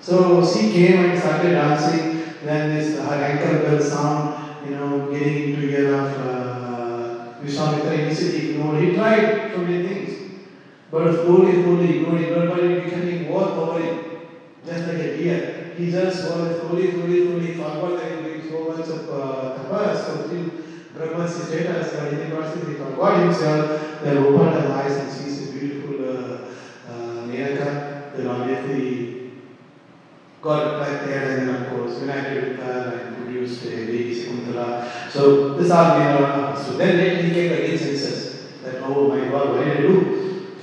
So she came and started dancing. Then this her ankle bell sound, you know, getting into ear of uh, Vishwamitra. Initially ignored. He tried so many things, but slowly, slowly ignored, ignored, but it becoming more powering, just like a deer. He just was slowly, slowly, slowly forgot that much of uh, tapas, status, but in the process he forgot himself, then opened his eyes and sees a beautiful uh, uh, Menaka, then obviously got back there and then of course united with her and produced a baby. So this all Menaka. So then later he came again senses that oh my God, what did I do?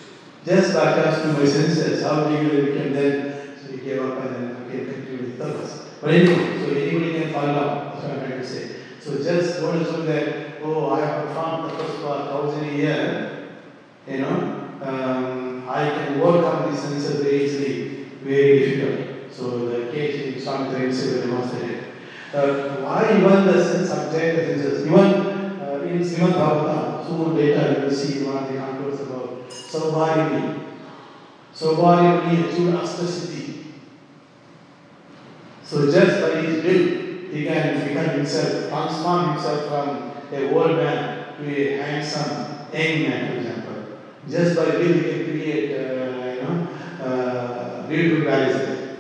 Just by to my senses, how do became then? So he gave up and then again continued with tapas. But anyway, so can fall that's what I'm trying to say. So just don't assume that, oh, I have performed tapas for a thousand a year, you know, um, I can overcome these senses very easily, very difficult. So the case in Swami Trayasya demonstrated. Uh, why even the subject the senses? Even uh, in Srimad Bhagavatam, soon later you will see one of the cantos about Saubharini. Saubharini achieved Astasiddhi. So just by his will, he can become himself, transform himself from a old man to a handsome young man, for example. Just by will, he can create, uh, you know, uh, beautiful palaces.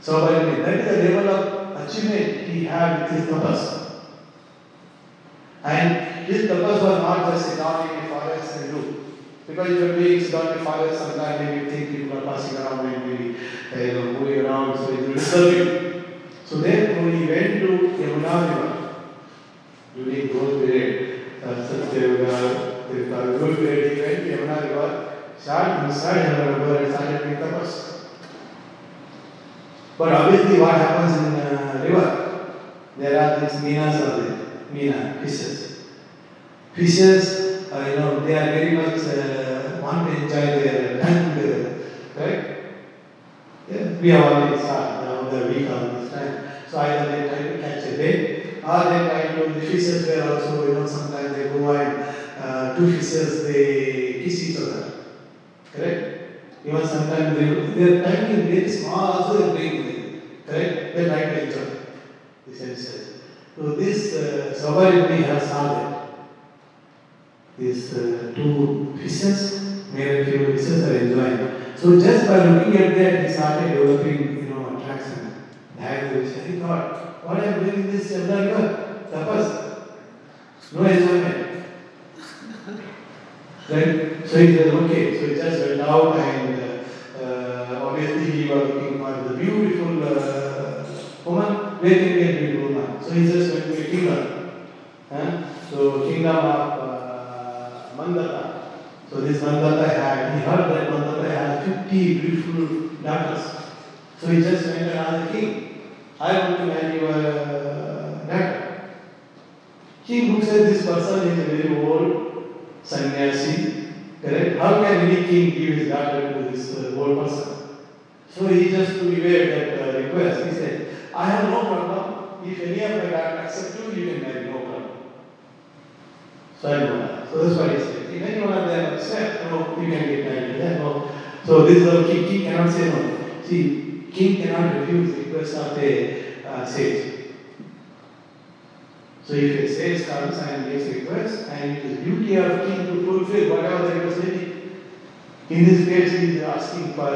So by that is the level of achievement he had with his tapas. And his tapas was not just sit down in a forest and do. Because if you're doing sit down in a forest, sometimes maybe think people are passing around and maybe uh, you know, moving around, so it will disturb you. So therefore he went to Yamuna River during those period. Uh, such a uh, good period he went to Yamuna River, sat inside Yamuna River and started doing tapas. But obviously what happens in uh, river, there are these minas of there, mina, fishes. Fishes, uh, you know, they are very much uh, want to enjoy their time together, correct? Yeah, we have already started now the week on either they try to catch a bait or they try to, the fishes were also, you know, sometimes they go and uh, two fishes, they kiss each other, correct? Even sometimes they, are trying to very small, also they are with it, correct? They try to enjoy the senses. So this uh, Sabarimi has started. These uh, two fishes, male and female fishes are enjoying. So just by looking at that, he started developing, language. And he thought, what am I doing oh, in this Chandrayuga? Tapas. No enjoyment. right? So he said, okay. So he just went out and uh, obviously he was looking for the beautiful uh, woman. Where can we get beautiful woman? So he just went to a kingdom. Huh? So kingdom of uh, Mandata. So this Mandata had, he heard that Mandata had 50 beautiful daughters. So he just went and asked the king. I want to marry your uh, daughter. King looks at this person, he is a very old sannyasi, correct? How can any king give his daughter to this uh, old person? So he just to evade that uh, request, he said, I have no problem. If any of my daughter accept you, you can marry, no problem. So I know. So that's what he said. If any one of them accept, no, you can get married. Then, no. So this is the king, king cannot say no. See, king cannot refuse the request of the uh, sage. So if a sage comes and makes a request, and it is duty of king to fulfill whatever the request be. In this case, he is asking for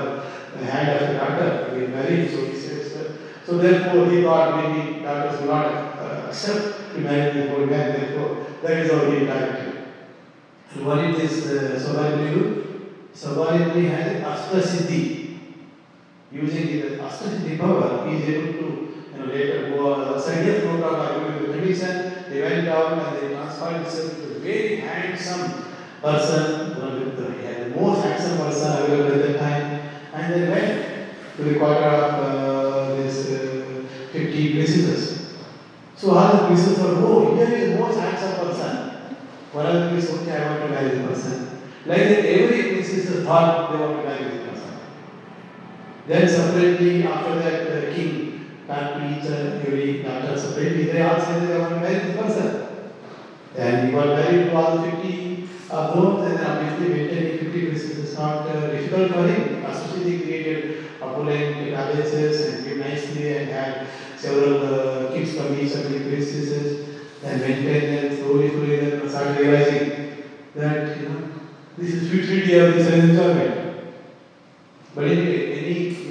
the hand of a daughter to be married, so he says that. So therefore, he thought maybe daughters will not uh, accept to marry the old man, therefore, that is how he directed. And what it is uh, Sabaribri do? Has Astasiddhi. Using his Astasiddhi power, he is able to you know, later go uh, said yes, no problem, I give you the medicine. They went down and they transferred himself to a very handsome person, you know, with the, he had the most handsome person available at that time. And they went to the quarter of uh, this uh, 50 princesses. So all the princesses were, oh, here is the most handsome person. One of the princesses, okay, I want to marry this person. Like that, every princess thought they want to marry this person. Then separately, after that, the king each and every daughter separately. They all said they want to marry this person. And he got married to all the 50 of those, and then obviously maintaining 50 princesses is not uh, difficult for him. Especially he created opulent palaces and lived nicely and had several uh, kids from each of the princesses and maintained them slowly, slowly, then started realizing that, you know, this is futility of this enjoyment. But anyway, any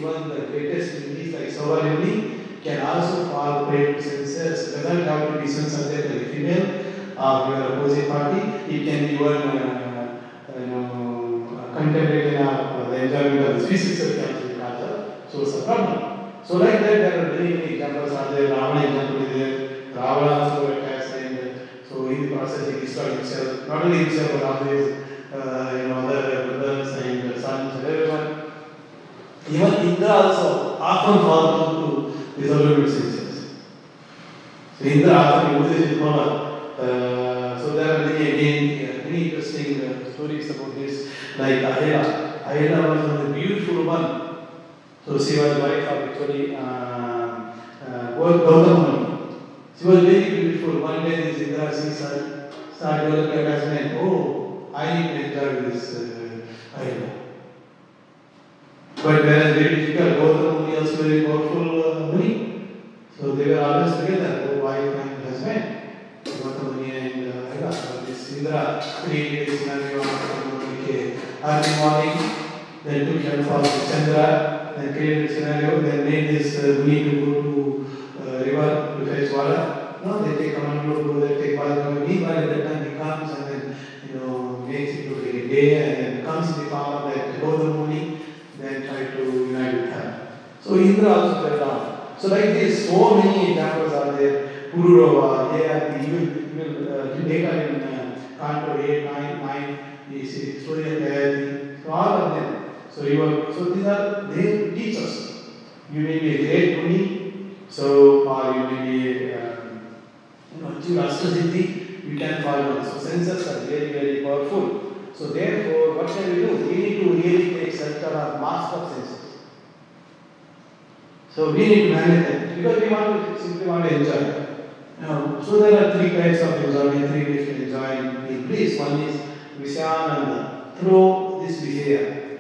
even the greatest release like Savarili can also fall prey to senses. Doesn't have to be sensitive like female of your opposite party. It can even uh, you know, contemplate enough the enjoyment of the species of culture. So it's a problem. So like that, there are many, many examples are there. Ravana example is there. Ravana also attacks and so in the process he destroyed himself. Not only himself but also his uh, you know other Even Indra also often falls into disobedient senses. So Indra often uses his power. Uh, so there are many again uh, many interesting uh, stories about this, like Ahila. Ahila was a beautiful woman. So she was wife of actually uh, uh, Gautama She was very beautiful. One day this Indra she started, started developing attachment. Oh, I enjoy this uh, Ahila. But whereas very difficult, Gautama Muni also very powerful uh, Muni. So they were always together, oh, wife and husband. Gautama Muni and uh. So this Indra created a scenario of ke early morning, then took help of Chandra, then created a scenario, then made this uh, Muni to go to uh, river to fetch water. No, they take command to go there, take water. Meanwhile, at that time he comes and then, you know, makes it to a day and then comes in the form of that Gautama So Indra also fell down. So like this, so many examples are there. Pururava, they are the evil, evil uh, data in uh, Canto 8, 9, 9, the of Gayatri. So all of them. So you are, so these are, they teach us. You may be a great Muni, so or you may be, um, you know, achieve Astasiddhi, you can follow. So senses are very, very powerful. So therefore, what can we do? We need to really take shelter of master senses. So we need to manage that because we want to simply want to enjoy. Now, so there are three types of enjoyment, three ways to enjoy in bliss. One is Visyananda. Through this behavior,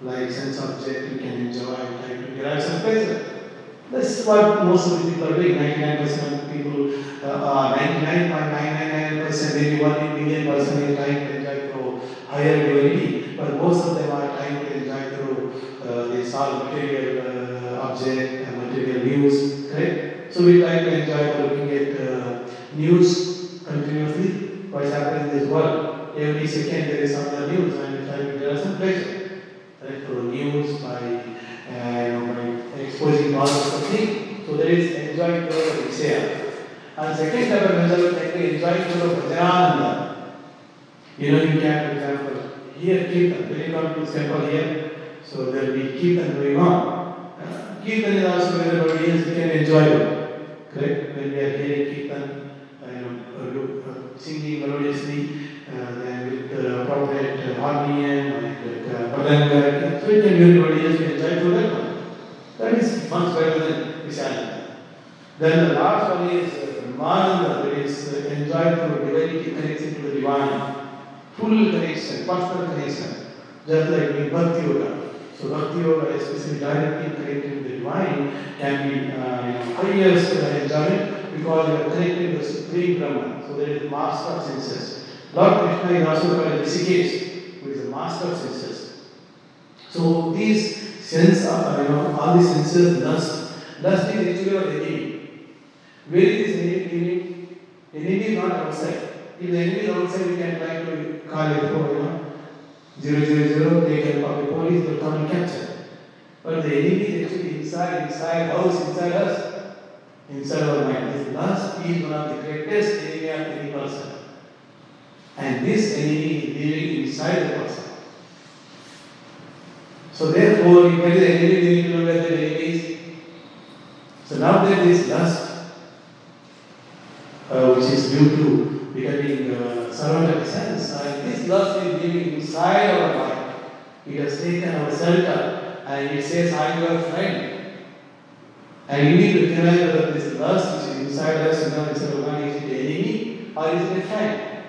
like sense object, you can enjoy, try to derive some pleasure. That's what most of the people are doing. 99% of people, uh, uh, 99.999%, maybe 1 million person is trying to enjoy through higher divinity, but most of them are trying to enjoy through uh, this all material uh, object and material news, correct? So we try to enjoy looking at uh, news continuously, what's happening in this world. Every second there is some news and we try to get some pleasure, right? Through news, by, uh, you know, by exposing of something. So there is enjoying through the Visaya. And second type of enjoyment, like enjoying through the Bhajananda. You know, you can, for example, here you come to this temple here, So there will be Kirtan going on. Uh, uh, you know, uh, do- uh, singing melodiously, uh, then with uh, appropriate uh, harmonium and uh, padanga, so it can be everybody else can enjoy through that one. That is much better than Vishalanda. Then the last one is uh, Brahmananda, that is uh, enjoyed through divinity connection to the divine. Full connection, personal connection, just like in Bhakti Yoga. So Bhakti Yoga, especially directly connected to the divine, can be uh, highest uh, enjoyment because you are connected to the Supreme Brahman. So there is the master of senses. Lord Krishna is also called Hrishikesh, who is the master of senses. So these sense of, you know, all these senses, lust, lust is actually our enemy. Where is enemy? Enemy is not outside. If the enemy is outside, we can try to call it for, zero zero zero, they can call the police, they'll come and capture. But the enemy is actually inside, inside house, inside us, inside our mind. This lust is one of the greatest enemy of any person. And this enemy is living inside the person. So therefore, if there is enemy, we need know where the enemy is. So now there is lust, uh, which is due to It has taken our shelter and it says, I am your friend. And you need to realize whether this lust which is inside us, you know, is a one is the enemy or is it a friend?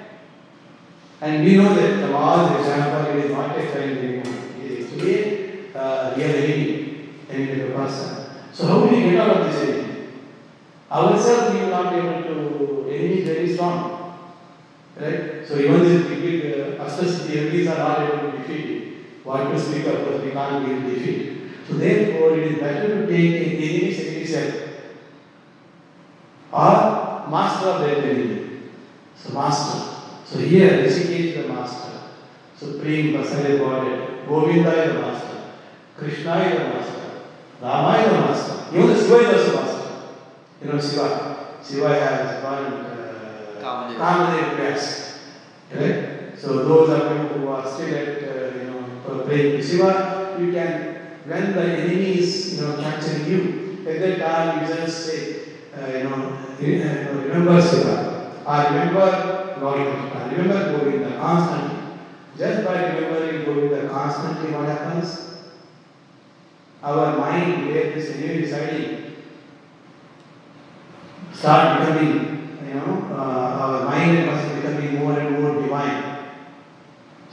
And we know that the Mars example, it is not a friend anymore. It is actually a real enemy, enemy of a person. So how do we get out of this enemy? Ourselves we will not be able to, enemy is very strong. Right? So even this big uh, enemies are not able to defeat it. What to speak of course we can't to defeat. So therefore it is better to take an enemy second self or master of that enemy. So master. So here Hrishikesh is the master. Supreme Personal Godhead. Govinda is the master. Krishna is the master. Rama is the master. Even the Shiva is also master. You know Shiva. Shiva has one uh, Kamadev. Pairs. Correct? So those are you who are still at uh, you know praying to Shiva, you can when the enemy is you know capturing you, at that time you just say, uh, you know, uh, remember Shiva. I remember Lord Krishna. Remember Govinda constantly. Just by remembering Govinda constantly, what happens? Our mind, where this enemy is residing, start becoming, you know, uh, our mind must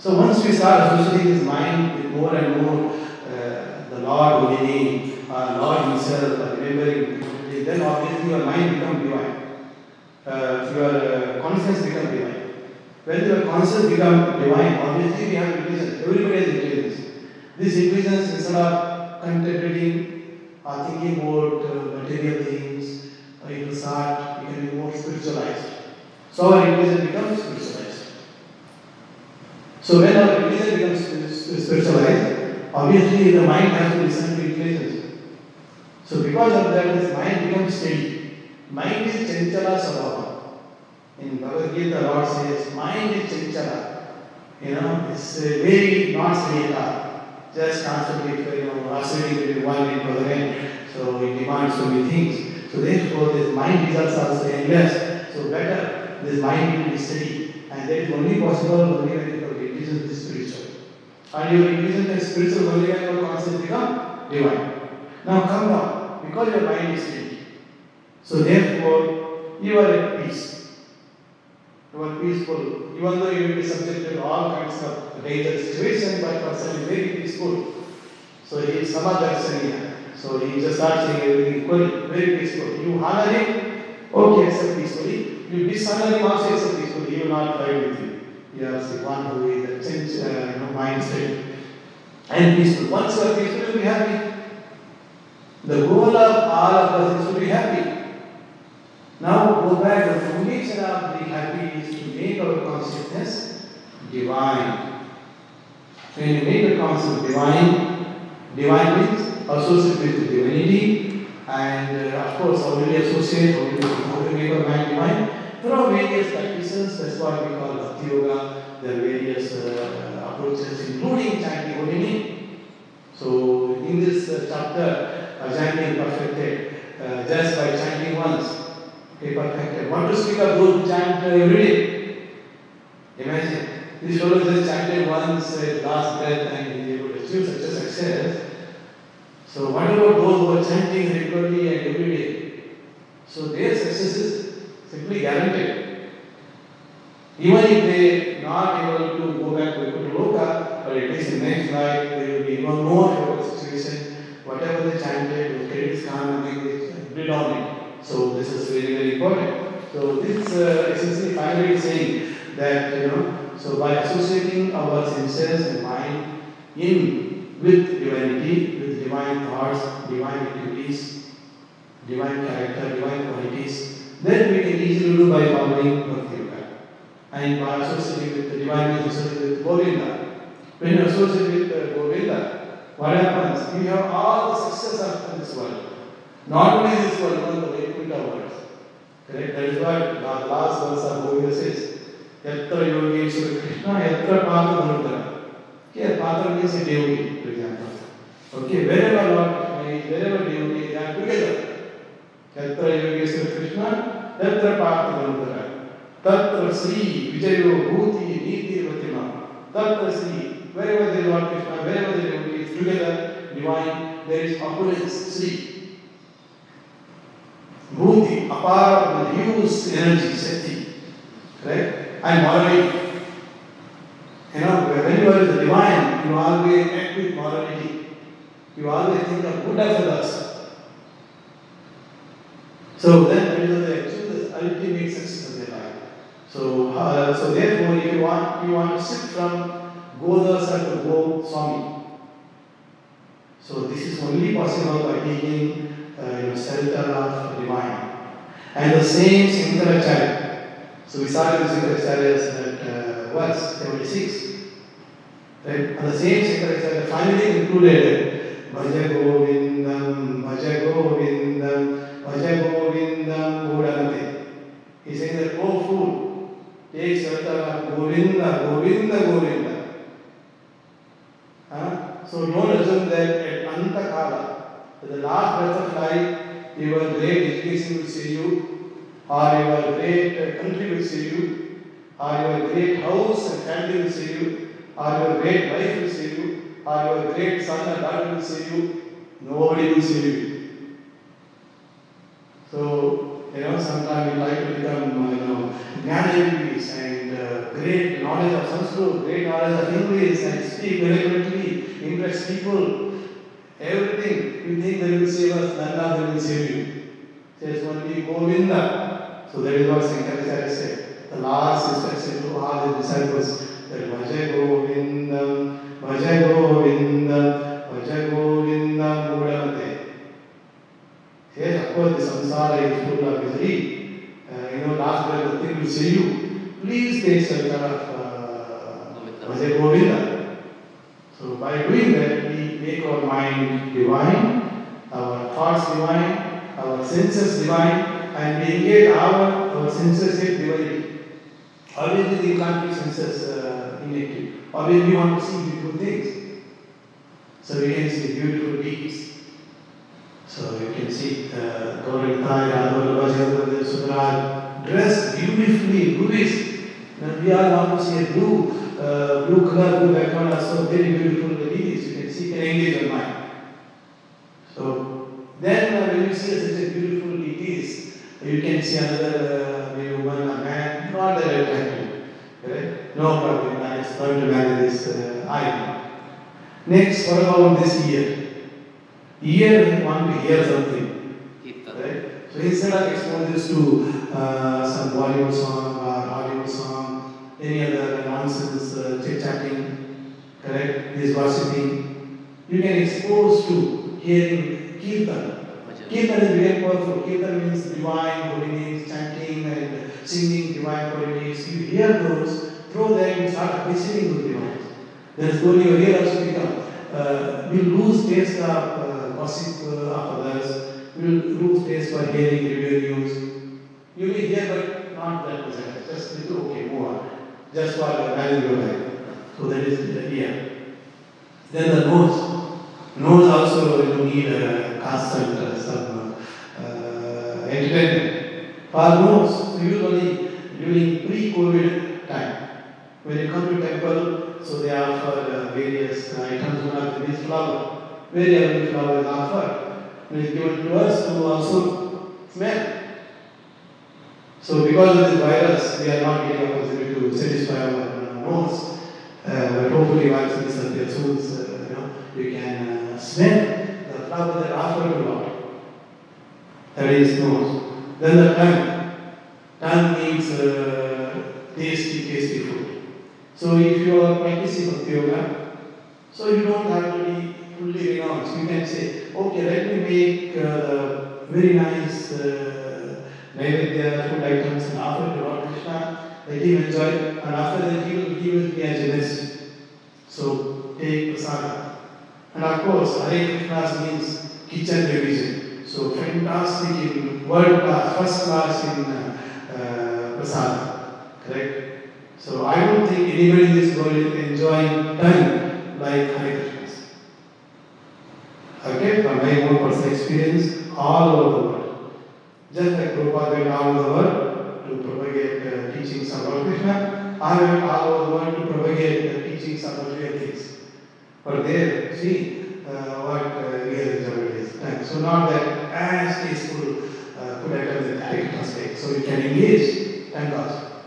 So once we start associating this mind with more and more uh, the Lord holy name, uh, Lord Himself, uh, remembering, then obviously your mind becomes divine. Uh, your uh, conscience becomes divine. When your conscience becomes divine, obviously we have intelligence. Everybody has intelligence. This intelligence, instead of contemplating or thinking about uh, material things, uh, it will start becoming more spiritualized. So our intelligence becomes. So when our intelligence becomes spir- spiritualized, obviously the mind has to listen to intelligence. So because of that, this mind becomes steady. Mind is chanchala sabhava. In Bhagavad Gita, the Lord says, mind is chanchala. You know, it's very not all. Just constantly, you know, oscillating between one and the other. So it demands so many things. So therefore, this mind results also endless. So better, this mind will be steady. And that is only possible only when religion is spiritual. And your religion is spiritual only when your conscience become divine. Now come down, because your mind is steady. So therefore, you are at peace. You are peaceful, even though you will be subjected to all kinds of dangerous situations, but person is very peaceful. So he is samadarshaniya. So he just starts saying everything equally, very peaceful. You honor him, okay, accept peacefully. You dishonor him also accept peacefully. He will not fight with you. Are the one who is change, uh, you know, mind state and peaceful. Once you are peaceful, you will be happy. The goal of all of us is to be happy. Now go back, the foundation of being happy is to make our consciousness divine. When you make the concept divine, divine means associate with divinity, and uh, of course, how do we associate, how do we make our mind divine? That's what we call Bhakti Yoga. There are various uh, approaches, including chanting holy. So in this uh, chapter, uh, chanting perfected, uh, just by chanting once. Okay, perfected. Want to speak those who chant uh, every day? Imagine. This fellow just chanted once, uh, last breath, and he would achieve such a success. So, what about those who are chanting regularly and every day? So, their success is simply guaranteed. Even if they are not able to go back to Loka, but at least in next life they will be even more about the situation. Whatever they chanted, the credits come and they build on it. So this is very, very important. So this uh, essentially finally saying that you know, so by associating our senses and mind in with divinity, with divine thoughts, divine activities, divine character, divine qualities, then we can easily do by following Bhakti And by associating with the divine is associated with Govinda. When you associate with uh, Govinda, what happens? You have all the success of this world. Not only this world, even the Vaikuntha world. Correct? That is why the last verse of Govinda says, Yatra Yogeshwara Krishna, Yatra Patra Dharudara. Okay, Patra means a devotee, for example. Okay, wherever Lord Krishna is, wherever devotee, they are together. Yatra Yogeshwara Krishna, Yatra Patra Dharudara. Tattva Sri Vijayo Bhuti Niti Vatima. Tattva Sri. Wherever the Lord Krishna, wherever the devotee is together, divine, there is opulence, Sri. Bhuti, apart with huge energy, Shakti. Correct? Right? And morality. You know, when the divine, you always act with morality. You always think of good of others. So then, when the ultimate success of life so, uh, so therefore, if you want, you want to sit from Godasa to Go Swami. So this is only possible by taking uh, you know, shelter of divine. And the same Shankaracharya. So we started with Shankaracharya's that uh, verse 76. Right? And the same Shankaracharya finally concluded Bhaja Govindam, Bhaja Govindam, Bhaja Govindam Godamate. He said that, oh fool, take shelter of Govinda, Govinda, Govinda. Huh? So don't assume that at Antakala, at the last breath of life, your great education will see you, or your great uh, country will see you, or your great house and family will see you, or your great wife will see you, or your great son or daughter will see you. Nobody will see you. Know, sometimes we like to become, you know, Jnana and uh, great knowledge of Sanskrit, great knowledge of English, and speak eloquently, impress people, everything. We think they will save us, none of them will save you. Says only Govinda. So that is what Shankaracharya said. The last instruction to all the disciples that Bhaja Govindam, Bhaja Govindam, Bhaja Govindam Mudamate. Yes, the is full. Uh, you know, last breath, the thing will say you. Please take shelter of uh, Bhaja Govinda. So, by doing that, we make our mind divine, our thoughts divine, our senses divine, and we engage our, our senses with divinity. Obviously, they can't be senses uh, inactive. Obviously, we want to see beautiful things. So, we can see beautiful deeds. So you can see uh, Gauritai, Radhavallabha, Sudra dressed beautifully, bluish. And we all want to see a blue, uh, blue color, blue background, are so very beautiful ladies. You can see, can engage your mind. So then uh, when you see such a beautiful deities, you can see another uh, woman, a man, not that attractive. Correct? No problem, I is going to marry this uh, idol. Next, what about this year? Ear want to hear something, right? So instead of exposing this to uh, some Bollywood song or Hollywood song, any other nonsense uh, chit chatting, correct? This gossiping, you can expose to hearing kirtan. Kirtan is very powerful. Kirtan means divine holiness, chanting and singing divine qualities. You hear those, through them, you start appreciating those divines. There is only your ear also become. Uh, you lose taste of uh, gossip uh, of others. You lose taste for hearing review news. You will hear, but not that much. Just little, okay, move on. Just for managing your life. So that is the ear. Then the nose. Nose also you need a constant uh, some uh, entertainment. For nose, usually during pre-COVID time, when you come to temple, so they offer uh, various items, one of them is flower. Very flower is offered. It is given to us to also smell. So because of this virus, we are not getting opportunity to satisfy our uh, nose. Uh, but hopefully once this appears soon, uh, you know, you can uh, smell the flower that offered to Lord. That is nose. Then the tongue. Tongue means uh, tasty, tasty food. So if you are practicing Bhakti Yoga, so you don't have to be fully renounced. You can say, okay, let me make uh, very nice uh, Naivedya food items and offer to Lord Krishna. Let him enjoy it. And after that, he will give it me as a blessing. So take prasada. And of course, Hare Krishna means kitchen revision. So fantastic in world class, first class in uh, uh, prasada. Correct? So I don't think anybody in this world is enjoying time like Hare Krishna. My own personal experience, all over the world. Just like Prabhupada went all over the world to propagate uh, teachings about Krishna, I went all over the world to propagate the teachings about real things. But there, see uh, what uh, real enjoyment is. Time. So not that as tasteful uh, items that Hare Krishna make. So you can engage, thank God.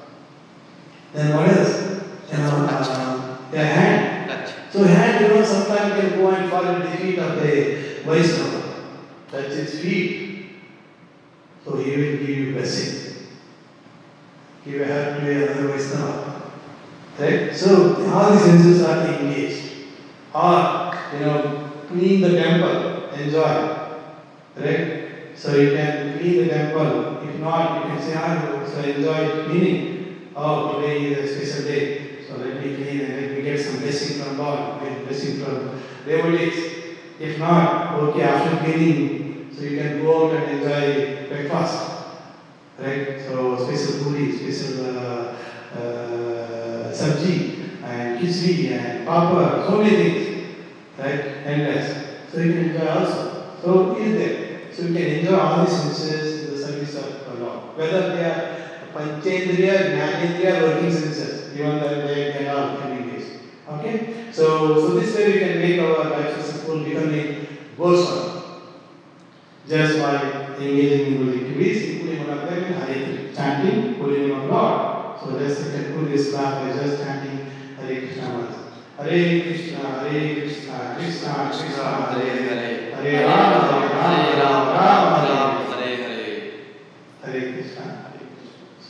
Then what else? You know, uh, the hand. Touch. So hand, you know, sometimes can go and fall at the feet of the Vaishnava. Touch his feet. So he will give you blessing. Give a help to another Vaishnava. Right? So all the senses are engaged. Or, you know, clean the temple, enjoy. Right? So you can clean the temple. If not, you can say, ah, so enjoy cleaning. Oh, today is a special day. So let me clean and let me get some blessing from God, get blessing from devotees. If not, okay, after cleaning, so you can go out and enjoy breakfast. Right? So special puri, special uh, uh, sabji, and khichdi, and papad, so many things. Right? Endless. So you can enjoy also. So is there. So you can enjoy all the senses in the service of Lord. Whether they are Panchendriya, Jnanendriya, working senses, even the leg and all can be engaged. Okay? So, so this way we can make our life successful, becoming Goswami. Just by engaging in those activities, including could of them in Hare chanting holy name of Lord. So just you put this class by just chanting Hare Krishna once. Hare Krishna, Hare Krishna, Krishna Krishna, Hare Hare, Hare Rama,